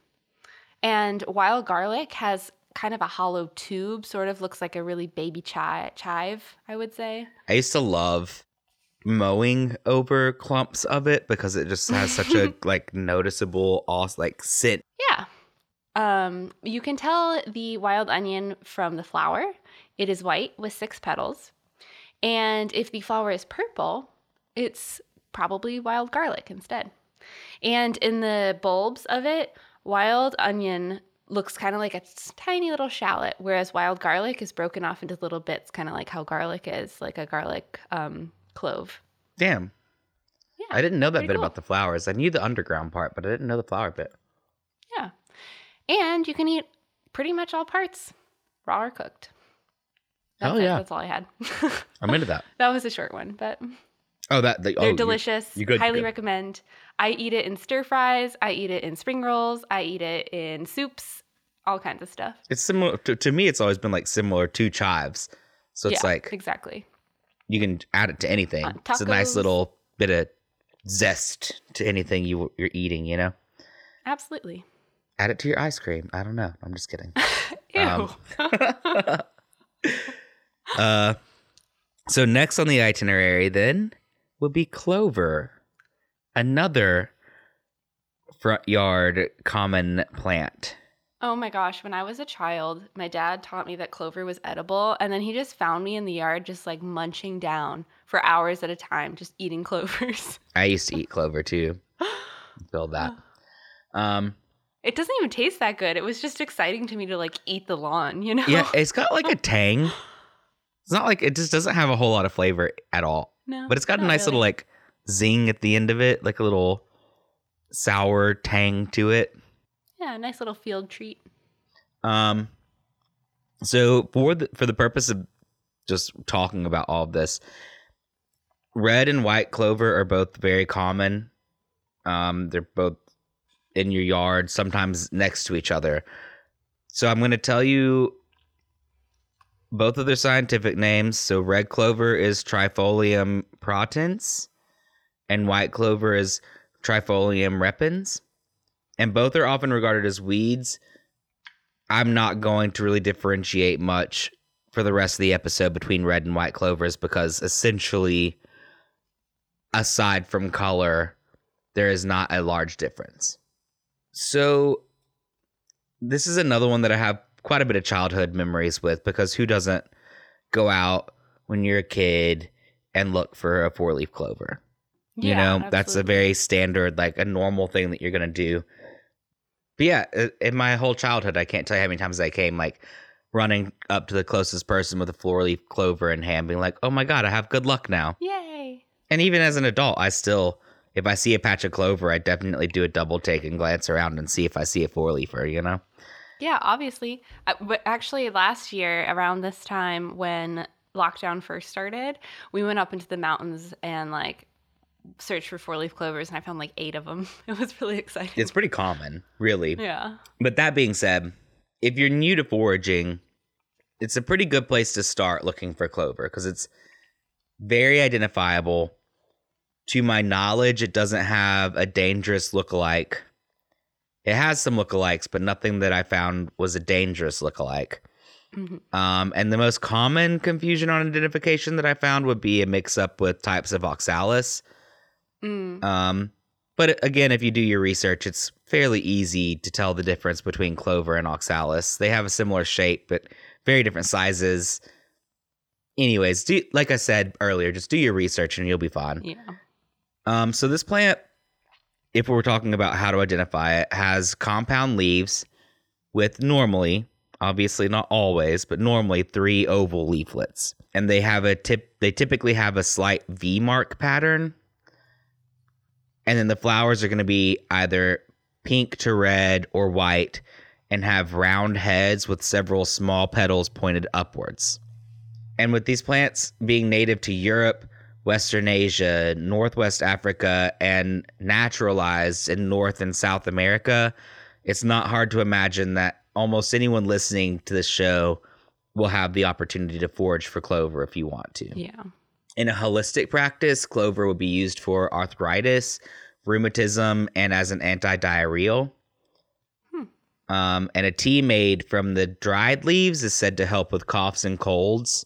And wild garlic has kind of a hollow tube, sort of looks like a really baby chi- chive, I would say.
I used to love mowing over clumps of it because it just has such a like noticeable awesome like scent.
Yeah. Um, you can tell the wild onion from the flower. It is white with six petals. And if the flower is purple, it's probably wild garlic instead. And in the bulbs of it, wild onion looks kind of like a tiny little shallot, whereas wild garlic is broken off into little bits, kind of like how garlic is, like a garlic um, clove.
Damn.
Yeah,
I didn't know that bit
cool.
about the flowers. I knew the underground part, but I didn't know the flower bit.
Yeah. And you can eat pretty much all parts, raw or cooked. That's it.
yeah.
That's all I had.
I'm into that.
that was a short one, but
Oh, that the,
they're
oh,
delicious.
you good,
Highly
good.
recommend. I eat it in stir fries. I eat it in spring rolls. I eat it in soups. All kinds of stuff.
It's similar to, to me. It's always been like similar to chives. So it's
yeah,
like
exactly.
you can add it to anything.
On
It's a nice little bit of zest to anything you you're eating. You know,
Absolutely.
add it to your ice cream. I don't know. I'm just kidding.
Ew.
Um, uh, so next on the itinerary then would be clover, another front yard common plant.
oh my gosh. When I was a child, my dad taught me that clover was edible. And then he just found me in the yard, just like munching down for hours at a time, just eating clovers.
I used to eat clover too. Feel that. Um,
It doesn't even taste that good. It was just exciting to me to like eat the lawn, you know?
yeah, it's got like a tang. It's not like it just doesn't have a whole lot of flavor at all,
No.
but it's got a nice little like zing at the end of it, like a little sour tang to it.
Yeah, a nice little field treat.
Um, so for the for the purpose of just talking about all of this, red and white clover are both very common. Um, they're both in your yard, sometimes next to each other. So I'm going to tell you both of their scientific names. So red clover is Trifolium protens, and white clover is Trifolium repens. And both are often regarded as weeds. I'm not going to really differentiate much for the rest of the episode between red and white clovers because essentially, aside from color, there is not a large difference. So, this is another one that I have quite a bit of childhood memories with because who doesn't go out when you're a kid and look for a four leaf clover? You
Yeah,
know, that's a very standard, like a normal thing that you're going to do. But yeah, in my whole childhood, I can't tell you how many times I came like running up to the closest person with a four leaf clover in hand, being like, oh my God, I have good luck now.
Yay.
And even as an adult, I still, if I see a patch of clover, I definitely do a double take and glance around and see if I see a four leafer, you know?
Yeah, obviously. Uh, But actually, last year around this time when lockdown first started, we went up into the mountains and like searched for four leaf clovers, and I found like eight of them. It was really exciting.
It's pretty common, really.
yeah.
But that being said, if you're new to foraging, it's a pretty good place to start looking for clover because it's very identifiable. To my knowledge, it doesn't have a dangerous lookalike. It has some lookalikes, but nothing that I found was a dangerous lookalike.
Mhm.
Um, and the most common confusion on identification that I found would be a mix up with types of oxalis.
Mm.
Um, but again, if you do your research, it's fairly easy to tell the difference between clover and oxalis. They have a similar shape, but very different sizes. Anyways, do, like I said earlier, just do your research and you'll be fine.
Yeah.
Um, so this plant, if we're talking about how to identify it, has compound leaves with normally, obviously not always, but normally three oval leaflets, and they have a tip. They typically have a slight V mark pattern, and then the flowers are going to be either pink to red or white, and have round heads with several small petals pointed upwards. And with these plants being native to Europe, Western Asia, Northwest Africa, and naturalized in North and South America, it's not hard to imagine that almost anyone listening to this show will have the opportunity to forage for clover if you want to.
Yeah.
In a holistic practice, clover would be used for arthritis, rheumatism, and as an anti-diarrheal.
Hmm.
Um, and a tea made from the dried leaves is said to help with coughs and colds,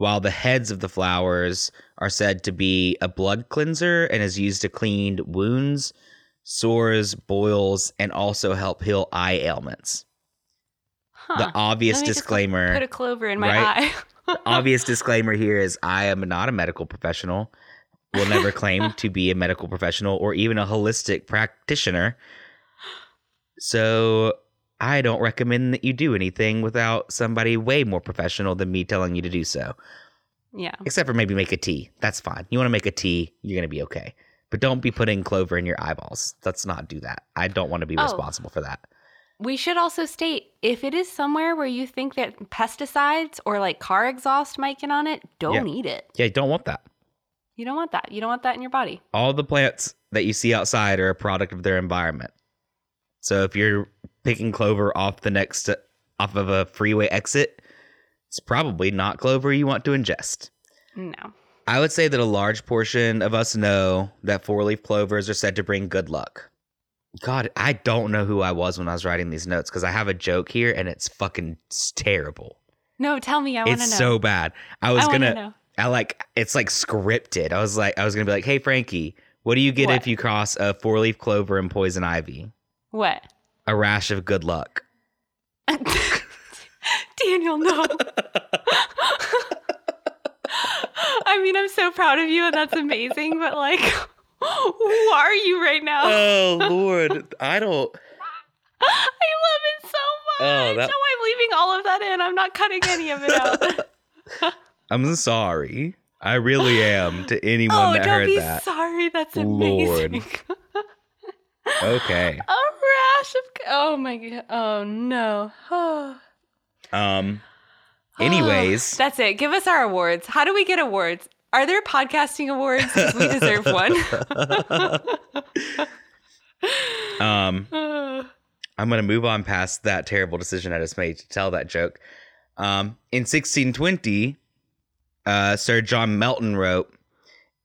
while the heads of the flowers are said to be a blood cleanser and is used to clean wounds, sores, boils, and also help heal eye ailments.
Huh.
The obvious
Let me just
disclaimer
Put a clover in my
right?
eye.
obvious disclaimer here is I am not a medical professional. Will never claim to be a medical professional or even a holistic practitioner. So I don't recommend that you do anything without somebody way more professional than me telling you to do so.
yeah.
Except for maybe make a tea. That's fine. You want to make a tea, you're going to be okay. But don't be putting clover in your eyeballs. Let's not do that. I don't want to be
Oh.
responsible for that.
We should also state if it is somewhere where you think that pesticides or like car exhaust might get on it, don't eat it.
Yeah, you don't want that.
You don't want that. You don't want that in your body.
all the plants that you see outside are a product of their environment. So if you're picking clover off the next off of a freeway exit, it's probably not clover you want to ingest.
No.
I would say that a large portion of us know that four-leaf clovers are said to bring good luck. God, I don't know who I was when I was writing these notes because I have a joke here and it's fucking terrible.
No, tell me. I want to know.
It's so bad. I was
I
gonna
know.
I like it's like scripted. I was like I was gonna be like, hey Frankie, what do you get
What?
if you cross a four leaf clover and poison ivy?
What?
A rash of good luck.
Daniel, no. I mean, I'm so proud of you and that's amazing, but like, who are you right now?
Oh Lord, I don't.
I love it so oh, much.
Oh, that-
No, I'm leaving all of that in. I'm not cutting any of it out.
I'm sorry. I really am to anyone
oh,
that
don't
heard
be
that.
sorry. That's
Lord. Okay.
A rash of. Oh my god. Oh no.
Um. Anyways,
That's it. Give us our awards. How do we get awards? Are there podcasting awards? we deserve one.
um, I'm gonna move on past that terrible decision I just made to tell that joke. Um, in 1620, uh, Sir John Melton wrote,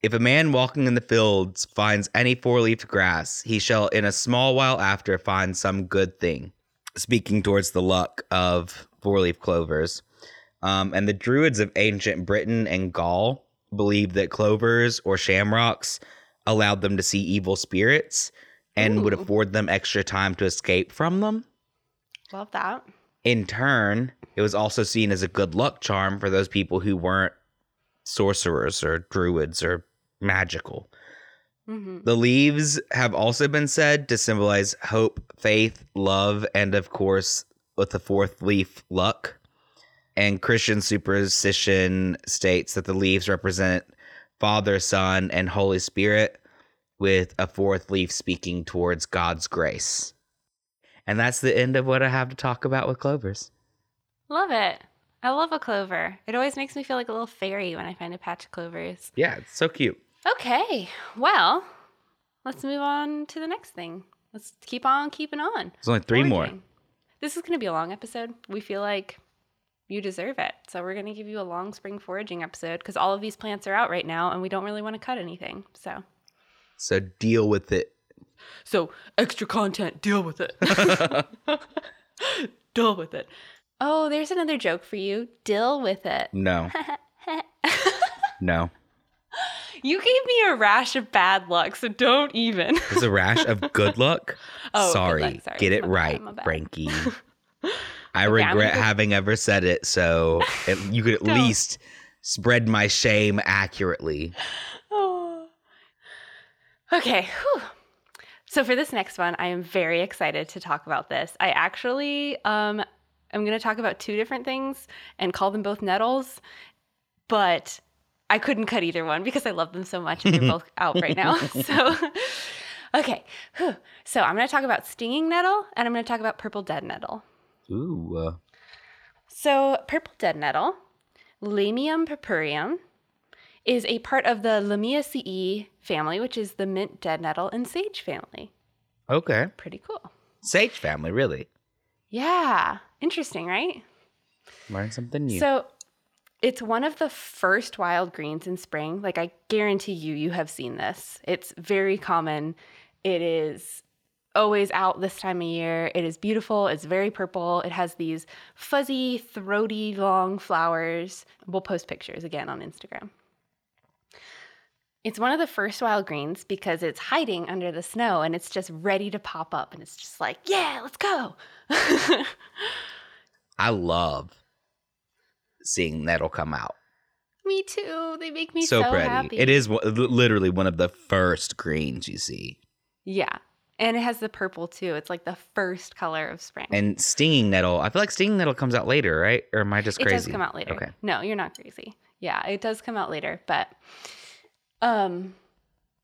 If a man walking in the fields finds any four leaved grass, he shall in a small while after find some good thing. Speaking towards the luck of four leaf clovers. Um, and the Druids of ancient Britain and Gaul believed that clovers or shamrocks allowed them to see evil spirits and would afford them extra time to escape from them.
Love that.
In turn, it was also seen as a good luck charm for those people who weren't sorcerers or druids or magical.
hmm
The leaves have also been said to symbolize hope, faith, love, and of course, with the fourth leaf, luck. And Christian superstition states that the leaves represent Father, Son, and Holy Spirit, with a fourth leaf speaking towards God's grace. And that's the end of what I have to talk about with clovers.
Love it. I love a clover. It always makes me feel like a little fairy when I find a patch of clovers.
Yeah, it's so cute.
Okay, well, let's move on to the next thing. Let's keep on keeping on.
There's only three more.
This is going to be a long episode. We feel like you deserve it. So we're going to give you a long spring foraging episode because all of these plants are out right now and we don't really want to cut anything. So,
So deal with it.
so extra content, deal with it. deal with it. Oh, there's another joke for you. Deal with it.
No, no.
You gave me a rash of bad luck, so don't even.
There's a rash of good luck.
Oh, good
sorry.
luck, sorry.
Get it
My
right,
bad.
Frankie. I
Okay,
regret
gonna-
having ever said it, so it, you could at least spread my shame accurately.
Oh. Okay. whew. So for this next one, I am very excited to talk about this. I actually um I'm going to talk about two different things and call them both nettles, but I couldn't cut either one because I love them so much and they're both out right now. So Okay. So I'm going to talk about stinging nettle and I'm going to talk about purple dead nettle.
Ooh. Uh,
So, purple dead nettle, Lamium purpureum, is a part of the Lamiaceae family, which is the mint dead nettle and sage family.
okay.
Pretty cool.
Sage family, really.
Yeah, interesting, right?
Learn something new.
So, it's one of the first wild greens in spring. Like, I guarantee you, you have seen this. It's very common. It is always out this time of year. It is beautiful. It's very purple. It has these fuzzy, throaty, long flowers. We'll post pictures again on Instagram. It's one of the first wild greens because it's hiding under the snow and it's just ready to pop up. And it's just like, yeah, let's go.
I love seeing nettle come out.
me too. They make me
so,
so,
pretty.
happy.
It is literally one of the first greens you see.
Yeah. And it has the purple too. It's like the first color of spring.
And stinging nettle, I feel like stinging nettle comes out later, right? Or am I just crazy?
it does come out later.
Okay.
No, you're not crazy. Yeah, it does come out later. But um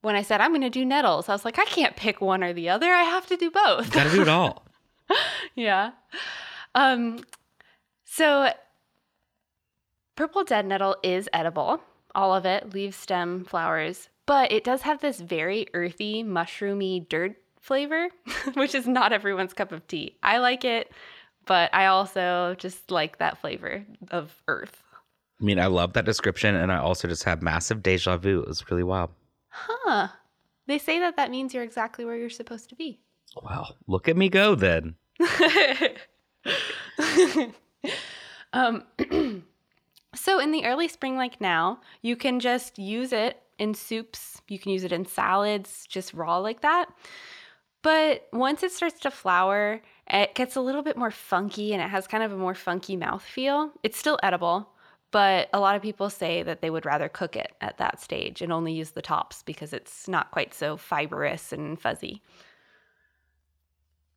when I said I'm gonna do nettles, I was like, I can't pick one or the other. I have to do both.
Gotta do it all.
yeah. Um so purple dead nettle is edible. All of it, leaves, stem, flowers, but it does have this very earthy, mushroomy dirt flavor, which is not everyone's cup of tea. I like it, but I also just like that flavor of earth.
I mean, I love that description, and I also just have massive deja vu. It was really wild.
Huh. They say that that means you're exactly where you're supposed to be.
Well, look at me go then.
um, so in the early spring, like now, you can just use it in soups. You can use it in salads, just raw like that. But once it starts to flower, it gets a little bit more funky and it has kind of a more funky mouth feel. It's still edible, but a lot of people say that they would rather cook it at that stage and only use the tops because it's not quite so fibrous and fuzzy.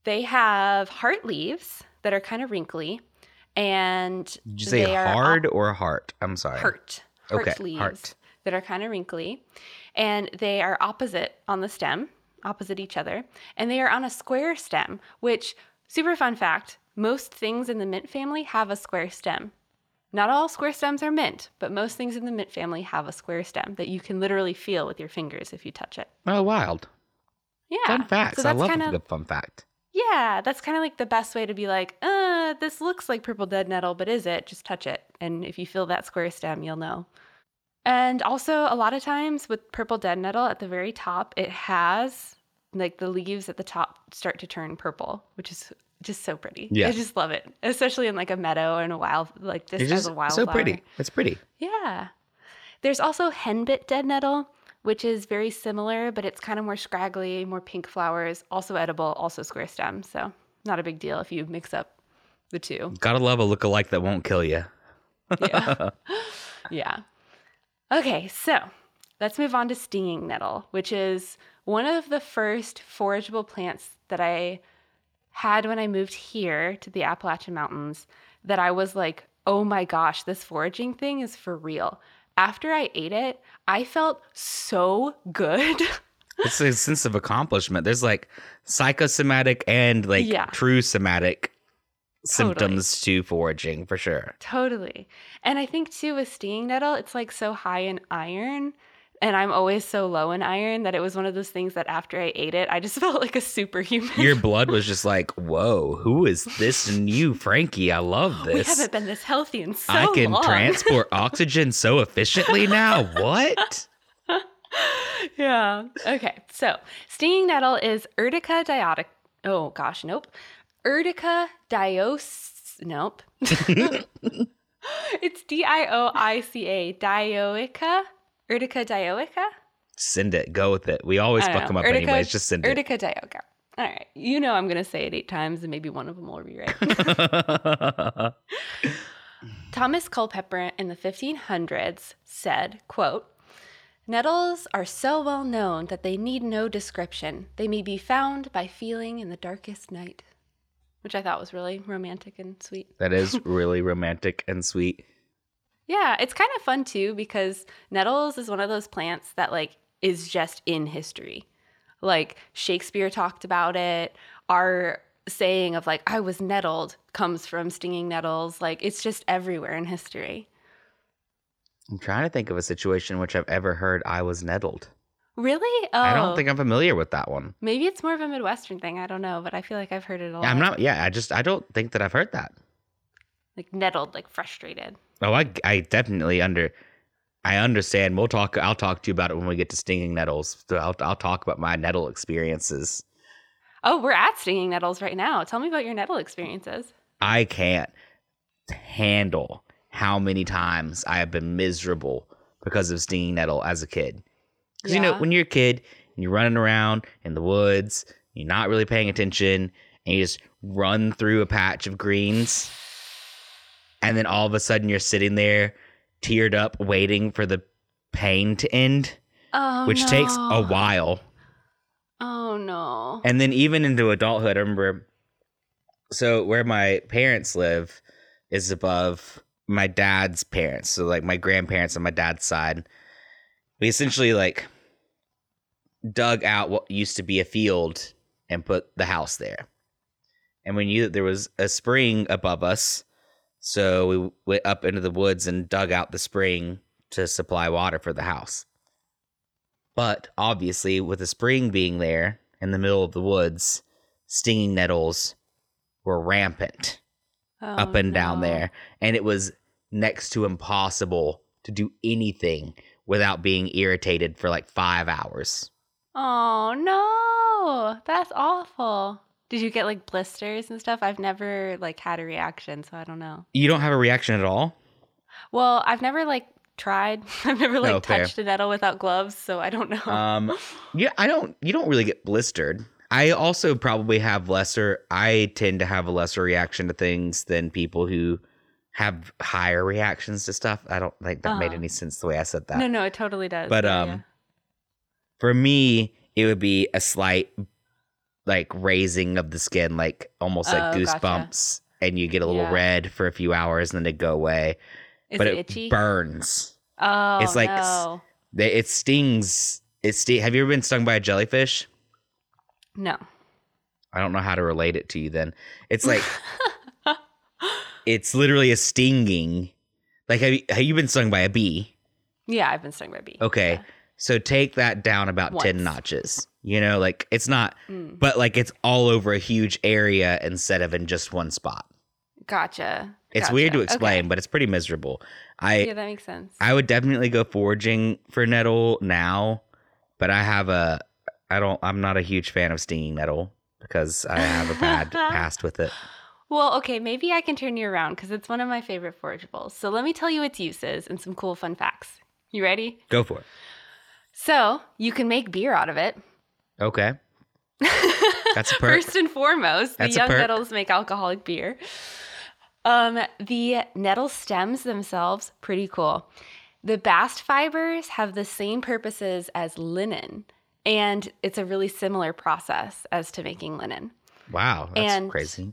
They have heart leaves that are kind of wrinkly, and
Did you say
they are
hard or heart? I'm sorry.
heart heart
Okay,
leaves
heart.
that are kind of wrinkly, and they are opposite on the stem, opposite each other, and they are on a square stem. Which super fun fact: most things in the mint family have a square stem. Not all square stems are mint, but most things in the mint family have a square stem that you can literally feel with your fingers if you touch it.
Oh, wild.
Yeah,
Fun facts.
So
I love
kind
a good fun fact.
Yeah, that's kind of like the best way to be like, uh, this looks like purple dead nettle, but is it? Just touch it. And if you feel that square stem, you'll know. And also, a lot of times with purple dead nettle at the very top, it has like the leaves at the top start to turn purple, which is just so pretty.
Yeah.
I just love it, especially in like a meadow and a wild like this
It's
as a wildflower.
so pretty. It's pretty.
Yeah. There's also henbit dead nettle, which is very similar, but it's kind of more scraggly, more pink flowers, also edible, also square stem. So not a big deal if you mix up the two.
Gotta love a lookalike that won't kill you.
Yeah. yeah. Okay, so let's move on to stinging nettle, which is one of the first forageable plants that I had when I moved here to the Appalachian Mountains that I was like, oh my gosh, this foraging thing is for real. After I ate it, I felt so good.
It's a sense of accomplishment. There's like psychosomatic and like
Yeah.
true somatic
Totally.
symptoms to foraging for sure.
Totally. And I think too with stinging nettle, it's like so high in iron. And I'm always so low in iron that it was one of those things that after I ate it, I just felt like a superhuman.
Your blood was just like, whoa, who is this new Frankie? I love this.
we haven't been this healthy in so long.
I can
long.
transport oxygen so efficiently now. What?
yeah. Okay. So stinging nettle is Urtica diotic. Oh gosh, nope. Urtica dios. Nope. it's D I O I C A dioica. Urtica dioica.
Send it. Go with it. We always fuck them up
Urtica-
anyways. Just send it.
Urtica dioica. All right. You know I'm gonna say it eight times, and maybe one of them will be right. Thomas Culpeper in the 1500s said, quote, Nettles are so well known that they need no description. They may be found by feeling in the darkest night. Which I thought was really romantic and sweet.
that is really romantic and sweet.
Yeah, it's kind of fun too because nettles is one of those plants that like is just in history. Like Shakespeare talked about it. Our saying of like I was nettled comes from stinging nettles. Like it's just everywhere in history.
I'm trying to think of a situation in which I've ever heard I was nettled.
Really? Oh,
I don't oh. think I'm familiar with that one.
maybe it's more of a Midwestern thing. I don't know, but I feel like I've heard it a lot.
I'm not. Yeah, I just I don't think that I've heard that.
like nettled, like frustrated.
Oh, I I definitely under. I understand. We'll talk. I'll talk to you about it when we get to stinging nettles. So I'll I'll talk about my nettle experiences.
Oh, we're at stinging nettles right now. Tell me about your nettle experiences.
I can't handle how many times I have been miserable because of stinging nettle as a kid. Because you know, when you're a kid and you're running around in the woods, you're not really paying attention, and you just run through a patch of greens, and then all of a sudden you're sitting there, teared up, waiting for the pain to end,
Oh,
which takes a while.
Oh no.
And then even into adulthood, I remember. So where my parents live is above my dad's parents. So like my grandparents on my dad's side, we essentially like dug out what used to be a field and put the house there. And we knew that there was a spring above us, so we went up into the woods and dug out the spring to supply water for the house. But obviously, with the spring being there in the middle of the woods, stinging nettles were rampant
Oh,
up and down there. And it was next to impossible to do anything without being irritated for like five hours.
Oh no. That's awful. Did you get like blisters and stuff? I've never like had a reaction, so I don't know.
You don't have a reaction at all?
Well, I've never like tried. I've never like
Oh,
touched a nettle without gloves, so I don't know.
Um, yeah, I don't. You don't really get blistered. I also probably have lesser. I tend to have a lesser reaction to things than people who have higher reactions to stuff. I don't think that made
Uh-huh.
any sense the way I said that.
no, no, it totally does.
But
Yeah,
um,
yeah.
for me, it would be a slight like raising of the skin, like almost like
Oh, gotcha.
goosebumps, and you get a little
Yeah.
red for a few hours, and then it go away.
is
but
it,
it
itchy?
burns.
oh,
it's like
no.
It stings. It sti- Have you ever been stung by a jellyfish?
no.
I don't know how to relate it to you. Then it's like it's literally a stinging. Like have you, have you been stung by a bee?
Yeah, I've been stung by a bee.
Okay,
Yeah.
so take that down about ten notches. You know, like it's not,
Mm,
but like it's all over a huge area instead of in just one spot.
gotcha.
It's weird to
Gotcha. Okay.
explain, but it's pretty miserable. I
Yeah, that makes sense.
I would definitely go foraging for nettle now, but I have a I don't I'm not a huge fan of stinging nettle because I have a bad past with it.
Well, okay, maybe I can turn you around because it's one of my favorite forageables. So let me tell you its uses and some cool fun facts. You ready?
Go for it.
So you can make beer out of it.
Okay. That's a perk.
First and foremost,
That's
the young nettles make alcoholic beer. Um, the nettle stems themselves, pretty cool. The bast fibers have the same purposes as linen, and it's a really similar process as to making linen.
Wow, that's
And-
crazy.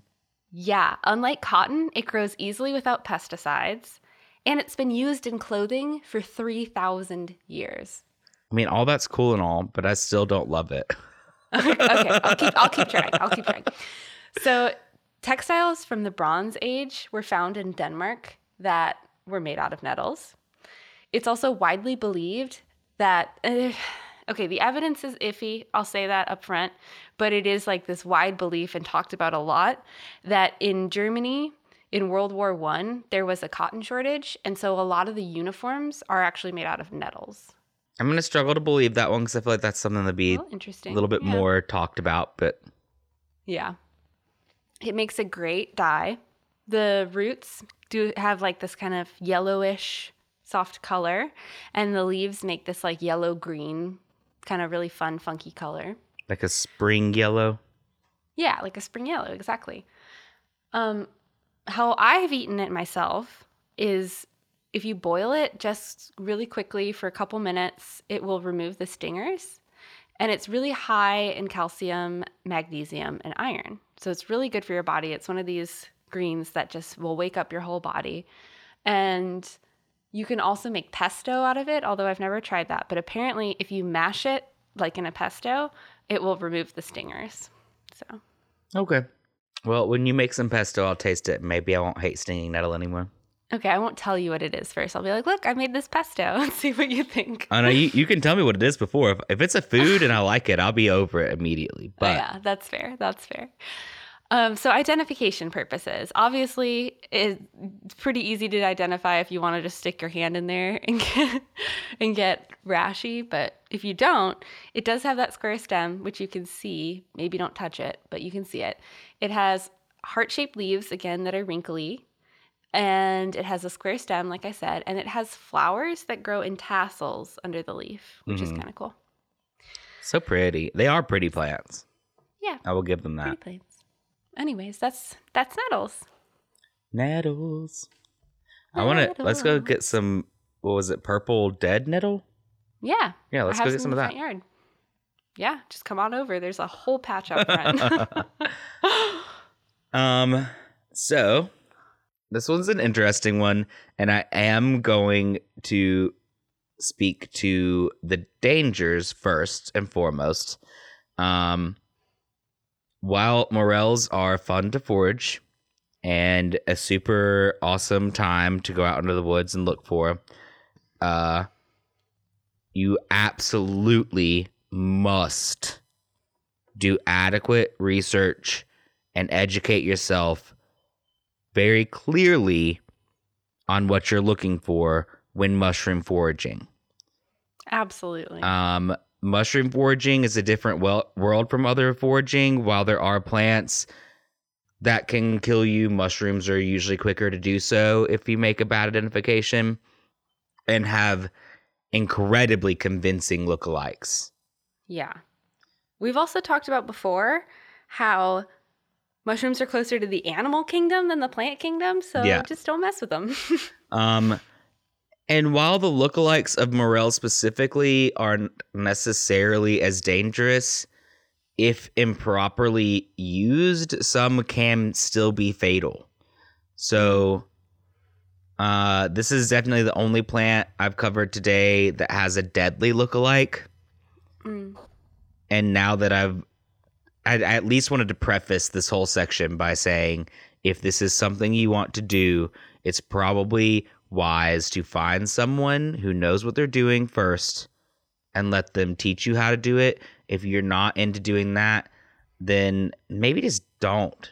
Yeah, unlike cotton, it grows easily without pesticides, and it's been used in clothing for 3,000 years.
I mean, all that's cool and all, but I still don't love it.
okay, I'll keep I'll keep trying. I'll keep trying. So, textiles from the Bronze Age were found in Denmark that were made out of nettles. It's also widely believed that uh, okay, the evidence is iffy. I'll say that up front, but it is like this wide belief and talked about a lot that in Germany in World War 1 there was a cotton shortage and so a lot of the uniforms are actually made out of nettles.
I'm gonna struggle to believe that one because I feel like that's something to be
Oh, interesting.
a little bit
Yeah.
more talked about. But
Yeah. It makes a great dye. The roots do have like this kind of yellowish soft color, and the leaves make this like yellow green, kind of really fun, funky color.
like a spring yellow.
Yeah, like a spring yellow, exactly. Um, how I've eaten it myself is if you boil it just really quickly for a couple minutes, it will remove the stingers. And it's really high in calcium, magnesium, and iron. So it's really good for your body. It's one of these greens that just will wake up your whole body. And you can also make pesto out of it, although I've never tried that. But apparently, if you mash it like in a pesto, it will remove the stingers. So
Okay. Well, when you make some pesto, I'll taste it. Maybe I won't hate stinging nettle anymore.
Okay, I won't tell you what it is first. I'll be like, look, I made this pesto and see what you think.
I know you, you can tell me what it is before. If, if it's a food and I like it, I'll be over it immediately. But
Oh, yeah, that's fair. That's fair. Um, so identification purposes. Obviously, it's pretty easy to identify if you want to just stick your hand in there and get and get rashy. But if you don't, it does have that square stem, which you can see. Maybe don't touch it, but you can see it. It has heart-shaped leaves again that are wrinkly, and it has a square stem, like I said, and it has flowers that grow in tassels under the leaf, which is
Mhm.
kind of cool.
so pretty. They are pretty plants.
Yeah.
I will give them
Pretty
that.
plants. Anyways, that's that's nettles.
Nettles. I want to. Let's go get some. What was it? Purple dead nettle.
Yeah.
Yeah, let's go get some of that.
yard. Yeah, just come on over. There's a whole patch out front.
Um, so this one's an interesting one, and I am going to speak to the dangers first and foremost. Um, while morels are fun to forage and a super awesome time to go out into the woods and look for, uh, you absolutely must do adequate research and educate yourself very clearly on what you're looking for when mushroom foraging.
Absolutely.
Um, mushroom foraging is a different wel- world from other foraging. While there are plants that can kill you, mushrooms are usually quicker to do so if you make a bad identification and have incredibly convincing lookalikes.
yeah. We've also talked about before how mushrooms are closer to the animal kingdom than the plant kingdom, so
Yeah.
just don't mess with them.
Um, and while the lookalikes of Morel specifically aren't necessarily as dangerous, if improperly used, some can still be fatal. So, uh, this is definitely the only plant I've covered today that has a deadly lookalike.
Mm.
And now that I've, I, I at least wanted to preface this whole section by saying, if this is something you want to do, it's probably wise to find someone who knows what they're doing first and let them teach you how to do it. If you're not into doing that, then maybe just don't.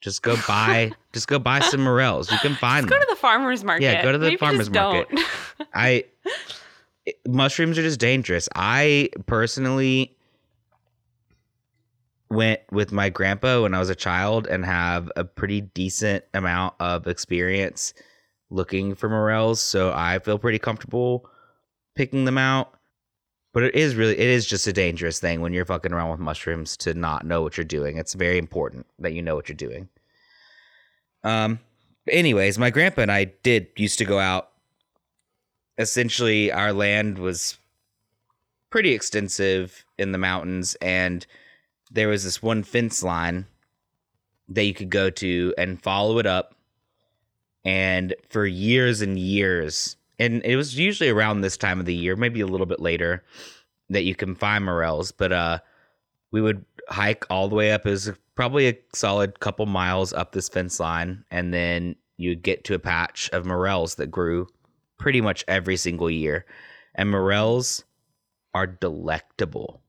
Just go buy just go buy some morels. You can find
Go
them.
Go to the farmer's market.
Yeah, go to the
Maybe
farmer's
just
market.
don't.
I mushrooms are just dangerous. I personally went with my grandpa when I was a child and have a pretty decent amount of experience looking for morels, so I feel pretty comfortable picking them out. But it is really it is just a dangerous thing when you're fucking around with mushrooms to not know what you're doing. It's very important that you know what you're doing. Um anyways, my grandpa and I did used to go out essentially our land was pretty extensive in the mountains and there was this one fence line that you could go to and follow it up and for years and years and it was usually around this time of the year maybe a little bit later that you can find morels but uh we would hike all the way up it was probably a solid couple miles up this fence line and then you get to a patch of morels that grew pretty much every single year. And morels are delectable.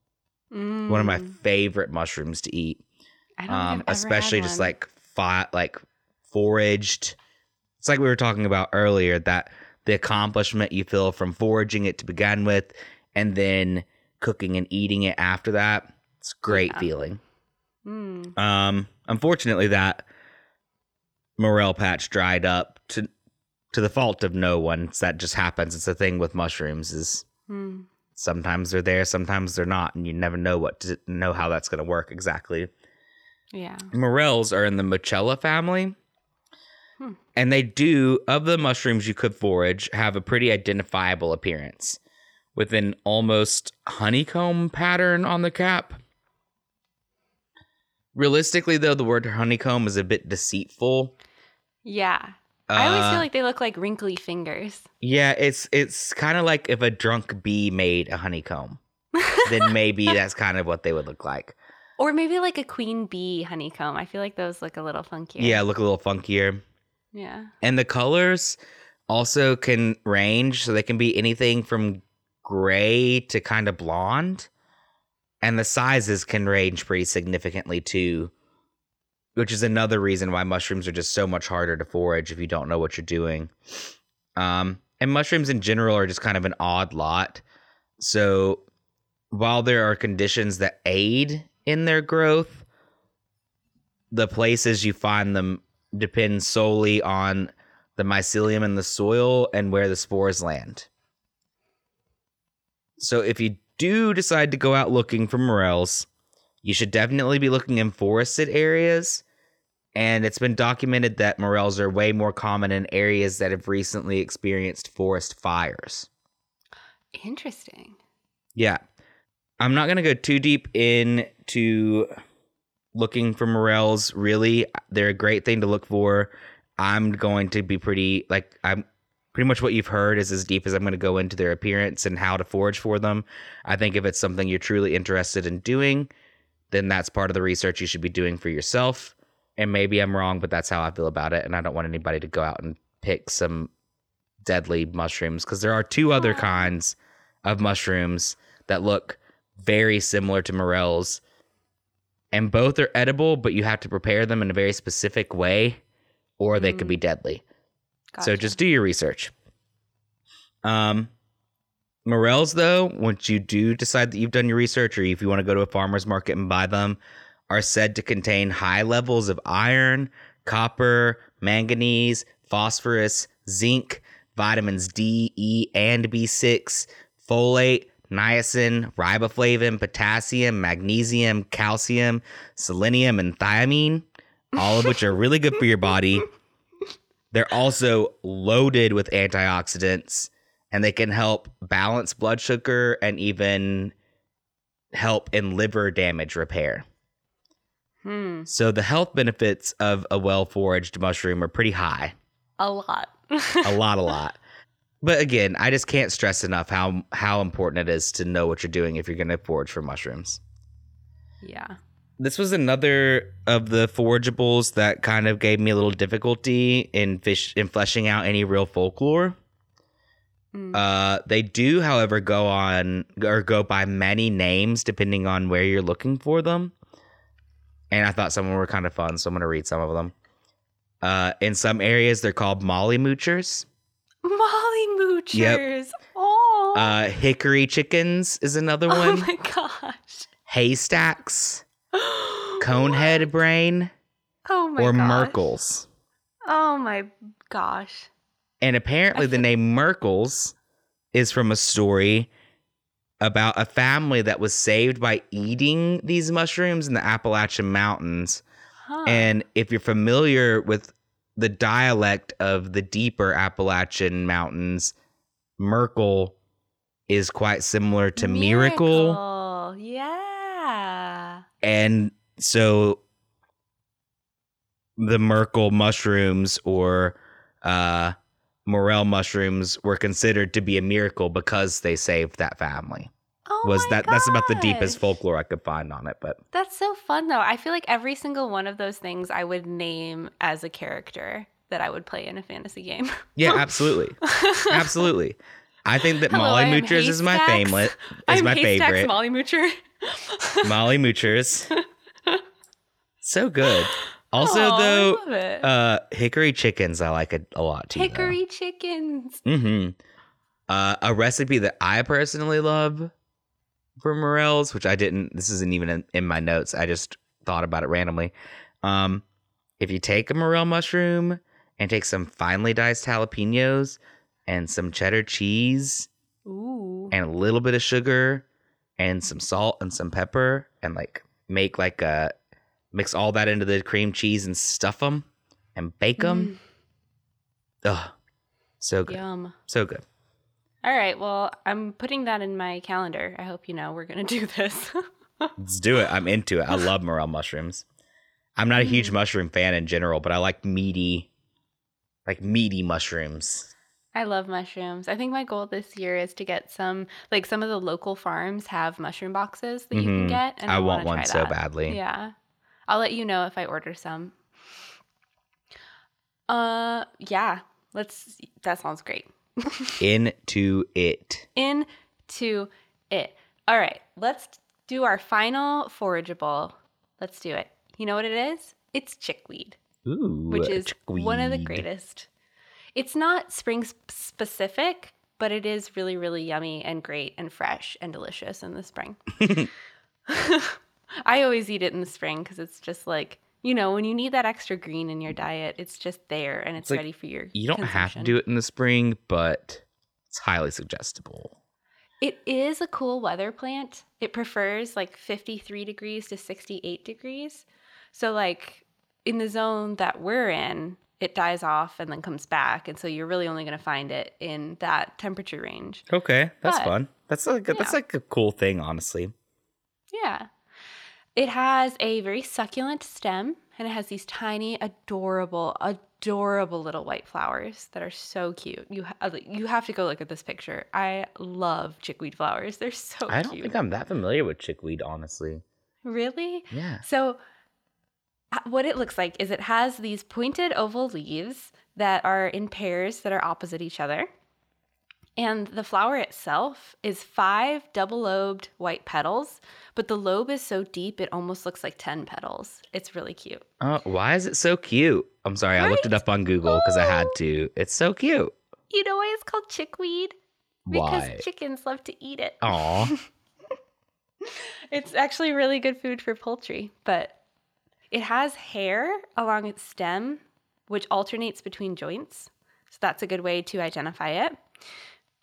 One of my
Mm.
favorite mushrooms to eat. Um, especially just like fi- like foraged. It's like we were talking about earlier that the accomplishment you feel from foraging it to begin with and then cooking and eating it after that. It's a great
Yeah.
feeling.
Mm.
Um, unfortunately, that morel patch dried up to to the fault of no one. That just happens. It's a thing with mushrooms. Is
Mm.
Sometimes they're there, sometimes they're not, and you never know what to know how that's going to work exactly.
Yeah.
Morels are in the Morchella family.
Hmm.
And they do, of the mushrooms you could forage, have a pretty identifiable appearance with an almost honeycomb pattern on the cap. Realistically, though, the word honeycomb is a bit deceitful.
Yeah. I always
Uh,
feel like they look like wrinkly fingers.
Yeah, it's it's kind of like if a drunk bee made a honeycomb, then maybe that's kind of what they would look like.
Or maybe like a queen bee honeycomb. I feel like those look a little funkier.
Yeah, look a little funkier.
Yeah.
And the colors also can range, so they can be anything from gray to kind of blonde. And the sizes can range pretty significantly too, which is another reason why mushrooms are just so much harder to forage if you don't know what you're doing. Um, and mushrooms in general are just kind of an odd lot. So while there are conditions that aid in their growth, the places you find them depend solely on the mycelium in the soil and where the spores land. So if you do decide to go out looking for morels, you should definitely be looking in forested areas. And it's been documented that morels are way more common in areas that have recently experienced forest fires.
Interesting.
Yeah. I'm not going to go too deep into looking for morels, really. They're a great thing to look for. I'm going to be pretty, like, I'm pretty much what you've heard is as deep as I'm going to go into their appearance and how to forage for them. I think if it's something you're truly interested in doing, then that's part of the research you should be doing for yourself. And maybe I'm wrong, but that's how I feel about it. And I don't want anybody to go out and pick some deadly mushrooms because there are two other kinds of mushrooms that look very similar to morels. And both are edible, but you have to prepare them in a very specific way or they could be deadly. So just do your research. Um, morels, though, once you do decide that you've done your research, or if you want to go to a farmer's market and buy them, are said to contain high levels of iron, copper, manganese, phosphorus, zinc, vitamins D, E, and B6, folate, niacin, riboflavin, potassium, magnesium, calcium, selenium, and thiamine, all of which are really good for your body. They're also loaded with antioxidants and they can help balance blood sugar and even help in liver damage repair.
Hmm.
So the health benefits of a well foraged mushroom are pretty high.
A lot.
A lot, a lot. But again, I just can't stress enough how how important it is to know what you're doing if you're going to forage for mushrooms.
yeah.
This was another of the forageables that kind of gave me a little difficulty in fish in fleshing out any real folklore.
Mm.
Uh, they do, however, go on or go by many names depending on where you're looking for them. And I thought some of them were kind of fun, so I'm going to read some of them. Uh, in some areas, they're called molly moochers.
Molly Moochers. Oh.
Uh, hickory chickens is another
oh
one.
my gosh.
Haystacks, conehead brain,
Oh my
or
gosh.
Merkles.
Oh my gosh.
And apparently, the name Merkles is from a story about a family that was saved by eating these mushrooms in the Appalachian Mountains.
Huh.
And if you're familiar with the dialect of the deeper Appalachian Mountains, Merkel is quite similar to miracle.
Miracle. Yeah.
And so the Merkel mushrooms or uh, morel mushrooms were considered to be a miracle because they saved that family.
Oh
Was that that's about the deepest folklore I could find on it, but
That's so fun though. I feel like every single one of those things I would name as a character that I would play in a fantasy game.
yeah, absolutely. absolutely. I think that
Hello,
Molly Moochers is my favorite. Is
I'm
my
Haystacks
favorite.
Molly Moocher.
Molly Moochers. so good. Also,
Aw, I
though, uh, hickory chickens I like a, a lot too. though.
hickory chickens.
Mm-hmm. Uh, a recipe that I personally love for morels, which I didn't. This isn't even in, in my notes. I just thought about it randomly. Um, if you take a morel mushroom and take some finely diced jalapenos and some cheddar cheese
Ooh.
and a little bit of sugar and some salt and some pepper and like make like a mix all that into the cream cheese and stuff them and bake them. Ugh, so
Mm,
good,
yum.
so good.
All right. Well, I'm putting that in my calendar. I hope you know we're going to do this.
Let's do it. I'm into it. I love morel mushrooms. I'm not a huge
Mm.
mushroom fan in general, but I like meaty, like meaty mushrooms.
I love mushrooms. I think my goal this year is to get some, like some of the local farms have mushroom boxes that you can
Mhm.
get. And
I,
I,
want one so badly.
Yeah. I'll let you know if I order some. Uh, yeah. Let's, that sounds great.
Into it.
Into it. All right. Let's do our final forageable. Let's do it. You know what it is? It's chickweed.
Ooh,
which is one of the greatest. It's not spring specific, but it is really, really yummy and great and fresh and delicious in the spring. I always eat it in the spring because it's just like, you know, when you need that extra green in your diet, it's just there and it's,
like,
ready for your.
You don't have to do it in the spring, but it's highly suggestible.
It is a cool weather plant. It prefers like 53 degrees to 68 degrees. So, like in the zone that we're in, it dies off and then comes back. And so you're really only going to find it in that temperature range.
Okay, that's
But-
fun. That's like a, that's like a cool thing, honestly.
Yeah. It has a very succulent stem and it has these tiny, adorable, adorable little white flowers that are so cute. You ha- you have to go look at this picture. I love chickweed flowers. They're so cute.
I don't
cute.
think I'm that familiar with chickweed, honestly.
really?
Yeah.
So, uh, what it looks like is it has these pointed oval leaves that are in pairs that are opposite each other. And the flower itself is five double lobed white petals, but the lobe is so deep it almost looks like 10 petals. It's really cute.
Oh, why is it so cute? I'm sorry, I looked it up on Google because I had to. It's so cute.
You know why it's called chickweed? Because
Why?
chickens love to eat it.
Aw.
It's actually really good food for poultry, but it has hair along its stem, which alternates between joints. So that's a good way to identify it.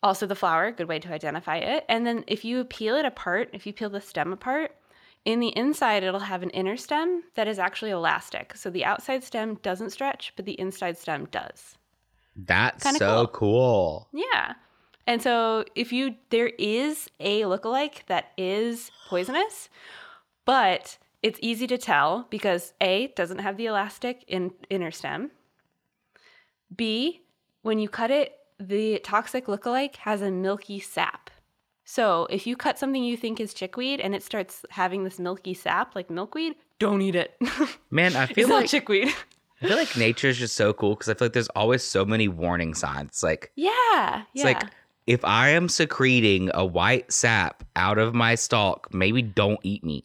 Also, the flower, good way to identify it. And then if you peel it apart, if you peel the stem apart, in the inside, it'll have an inner stem that is actually elastic. So the outside stem doesn't stretch, but the inside stem does.
That's
Kinda
so
cool.
cool.
Yeah. And so if you there is a lookalike that is poisonous, but it's easy to tell because A doesn't have the elastic in inner stem. B, when you cut it, the toxic lookalike has a milky sap. So if you cut something you think is chickweed and it starts having this milky sap like milkweed, don't eat it.
Man, I
it's
feel like
chickweed.
I feel like nature is just so cool because I feel like there's always so many warning signs. Like
yeah.
it's
yeah.
like if I am secreting a white sap out of my stalk, maybe don't eat me.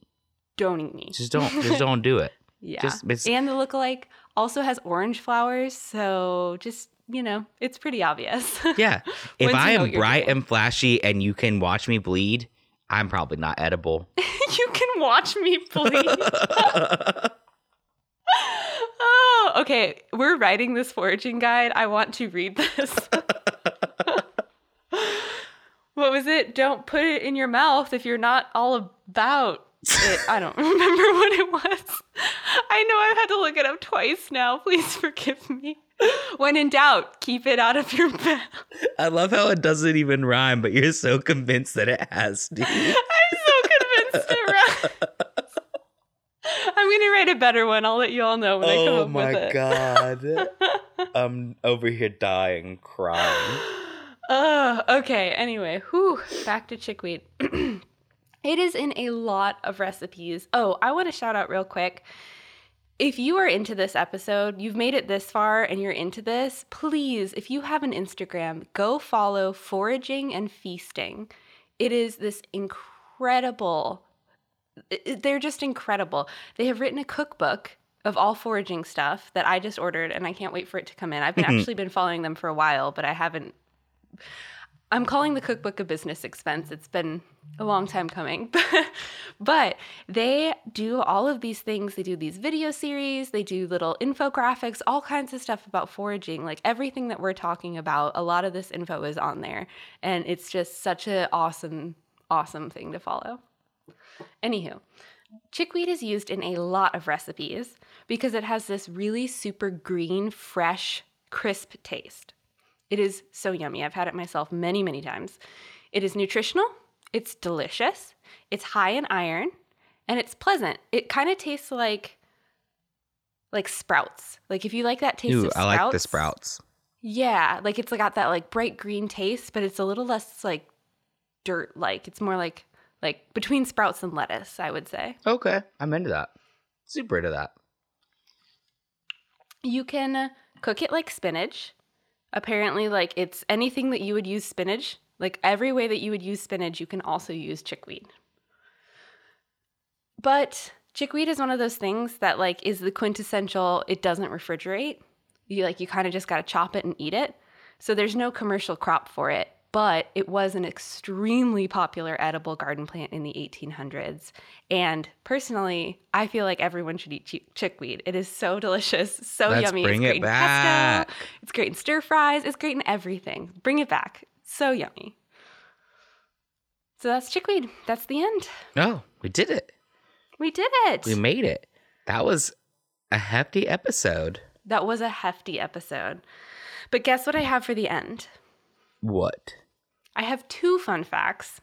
Don't eat me.
Just don't. just don't do it.
Yeah.
Just
and the lookalike also has orange flowers, so just you know, it's pretty obvious.
yeah. If I am bright
doing.
and flashy and you can watch me bleed, I'm probably not edible.
you can watch me bleed. oh, okay. We're writing this foraging guide. I want to read this. what was it? Don't put it in your mouth if you're not all about it. I don't remember what it was. I know I've had to look it up twice now. Please forgive me. When in doubt, keep it out of your mouth.
I love how it doesn't even rhyme, but you're so convinced that it has to.
I'm so convinced it rhymes. I'm gonna write a better one. I'll let you all know when I come
oh
up with it.
Oh my god. I'm over here dying, crying.
Oh, okay. Anyway, whew, back to chickweed. it is in a lot of recipes. Oh, I want to shout out real quick. If you are into this episode, you've made it this far and you're into this, please, if you have an Instagram, go follow Foraging and Feasting. It is this incredible, they're just incredible. They have written a cookbook of all foraging stuff that I just ordered and I can't wait for it to come in. I've been mm-hmm. actually been following them for a while, but I haven't I'm calling the cookbook a business expense. It's been a long time coming. but they do all of these things. They do these video series, they do little infographics, all kinds of stuff about foraging. Like everything that we're talking about, a lot of this info is on there. And it's just such an awesome, awesome thing to follow. Anywho, chickweed is used in a lot of recipes because it has this really super green, fresh, crisp taste. It is so yummy. I've had it myself many, many times. It is nutritional, it's delicious, it's high in iron, and it's pleasant. It kind of tastes like like sprouts. Like if you like that taste
Ooh,
of
I like the sprouts.
Yeah, like it's got that like bright green taste, but it's a little less like dirt like. It's more like like between sprouts and lettuce, I would say.
Okay, I'm into that. Super into that.
You can cook it like spinach. Apparently, like it's anything that you would use spinach, like every way that you would use spinach, you can also use chickweed. But chickweed is one of those things that like is the quintessential, it doesn't refrigerate. You like you kind of just got to chop it and eat it. So there's no commercial crop for it, but it was an extremely popular edible garden plant in the 1800s. And personally, I feel like everyone should eat chi- chickweed. It is so delicious, so
Let's
yummy.
bring
it's
it
great
back.
in pesto. It's great in stir fries. It's great in everything. Bring it back. So yummy. So that's chickweed. That's the end.
Oh, we did it.
We did it.
We made it. That was a hefty episode.
that was a hefty episode. But guess what I have for the end?
What?
I have two fun facts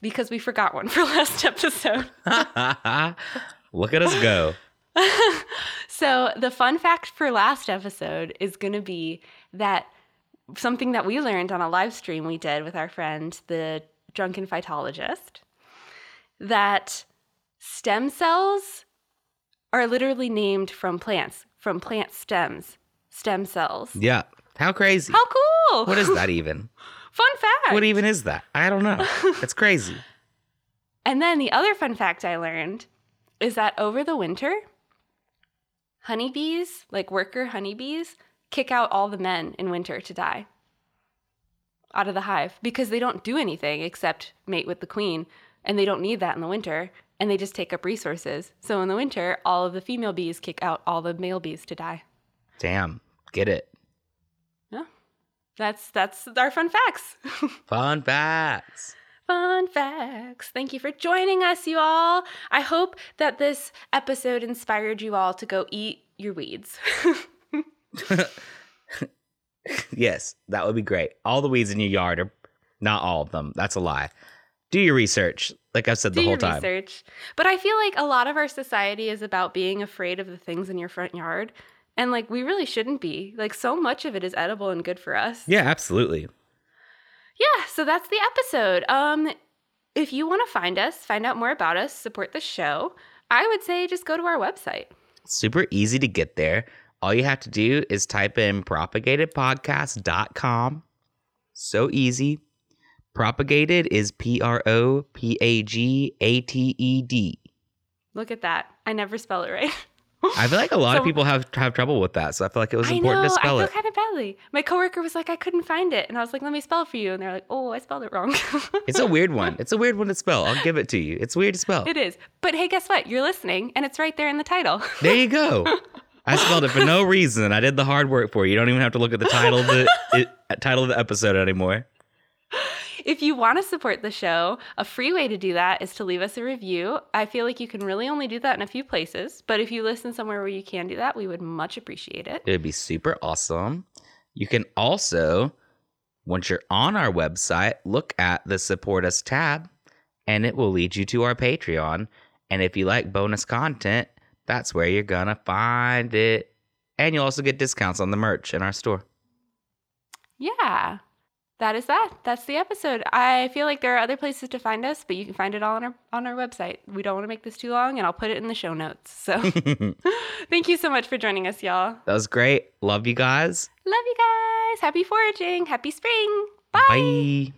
because we forgot one for last episode.
Look at us go.
So, the fun fact for last episode is going to be that something that we learned on a live stream we did with our friend, the drunken phytologist, that stem cells are literally named from plants, from plant stems, stem cells.
Yeah. How crazy.
How cool!
What is that even?
Fun fact.
What even is that? I don't know. It's crazy.
And then the other fun fact I learned is that over the winter, honeybees, like worker honeybees, kick out all the men in winter to die out of the hive because they don't do anything except mate with the queen and they don't need that in the winter and they just take up resources. So in the winter, all of the female bees kick out all the male bees to die.
Damn. Get it.
Yeah. That's that's our fun facts.
Fun facts.
Fun facts. Thank you for joining us, you all. I hope that this episode inspired you all to go eat your weeds.
yes, that would be great. All the weeds in your yard are not all of them. That's a lie. Do your research. Like I've said
Do
the whole
your
time.
research. But I feel like a lot of our society is about being afraid of the things in your front yard. And like we really shouldn't be. Like so much of it is edible and good for us.
Yeah, absolutely.
Yeah, so that's the episode. Um if you want to find us, find out more about us, support the show, I would say just go to our website.
Super easy to get there. All you have to do is type in propagatedpodcast.com. So easy. Propagated is P R O P A G A T E D.
Look at that. I never spell it right.
I feel like a lot of people have have trouble with that, so I feel like it was
I
important
know.
to spell
I
it.
feel kind of badly. My coworker was like, I couldn't find it, and I was like, let me spell it for you, and they're like, oh, I spelled it wrong.
It's a weird one. It's a weird one to spell. I'll give it to you. It's weird to spell.
It is. But hey, guess what? You're listening, and it's right there in the title.
There you go. I spelled it for no reason. I did the hard work for you. You don't even have to look at the title of the it, uh, title of the episode anymore.
If you want to support the show, a free way to do that is to leave us a review. I feel like you can really only do that in a few places, but if you listen somewhere where you can do that, we would much appreciate it.
It would be super awesome. You can also, once you're on our website, look at the support us tab and it will lead you to our Patreon. And if you like bonus content, that's where you're to find it. And you'll also get discounts on the merch in our store.
Yeah. That is that. That's the episode. I feel like there are other places to find us, but you can find it all on our on our website. We don't want to make this too long, and I'll put it in the show notes. So, thank you so much for joining us, y'all.
That was great. Love you guys.
Love you guys. Happy foraging. Happy spring. Bye.
Bye.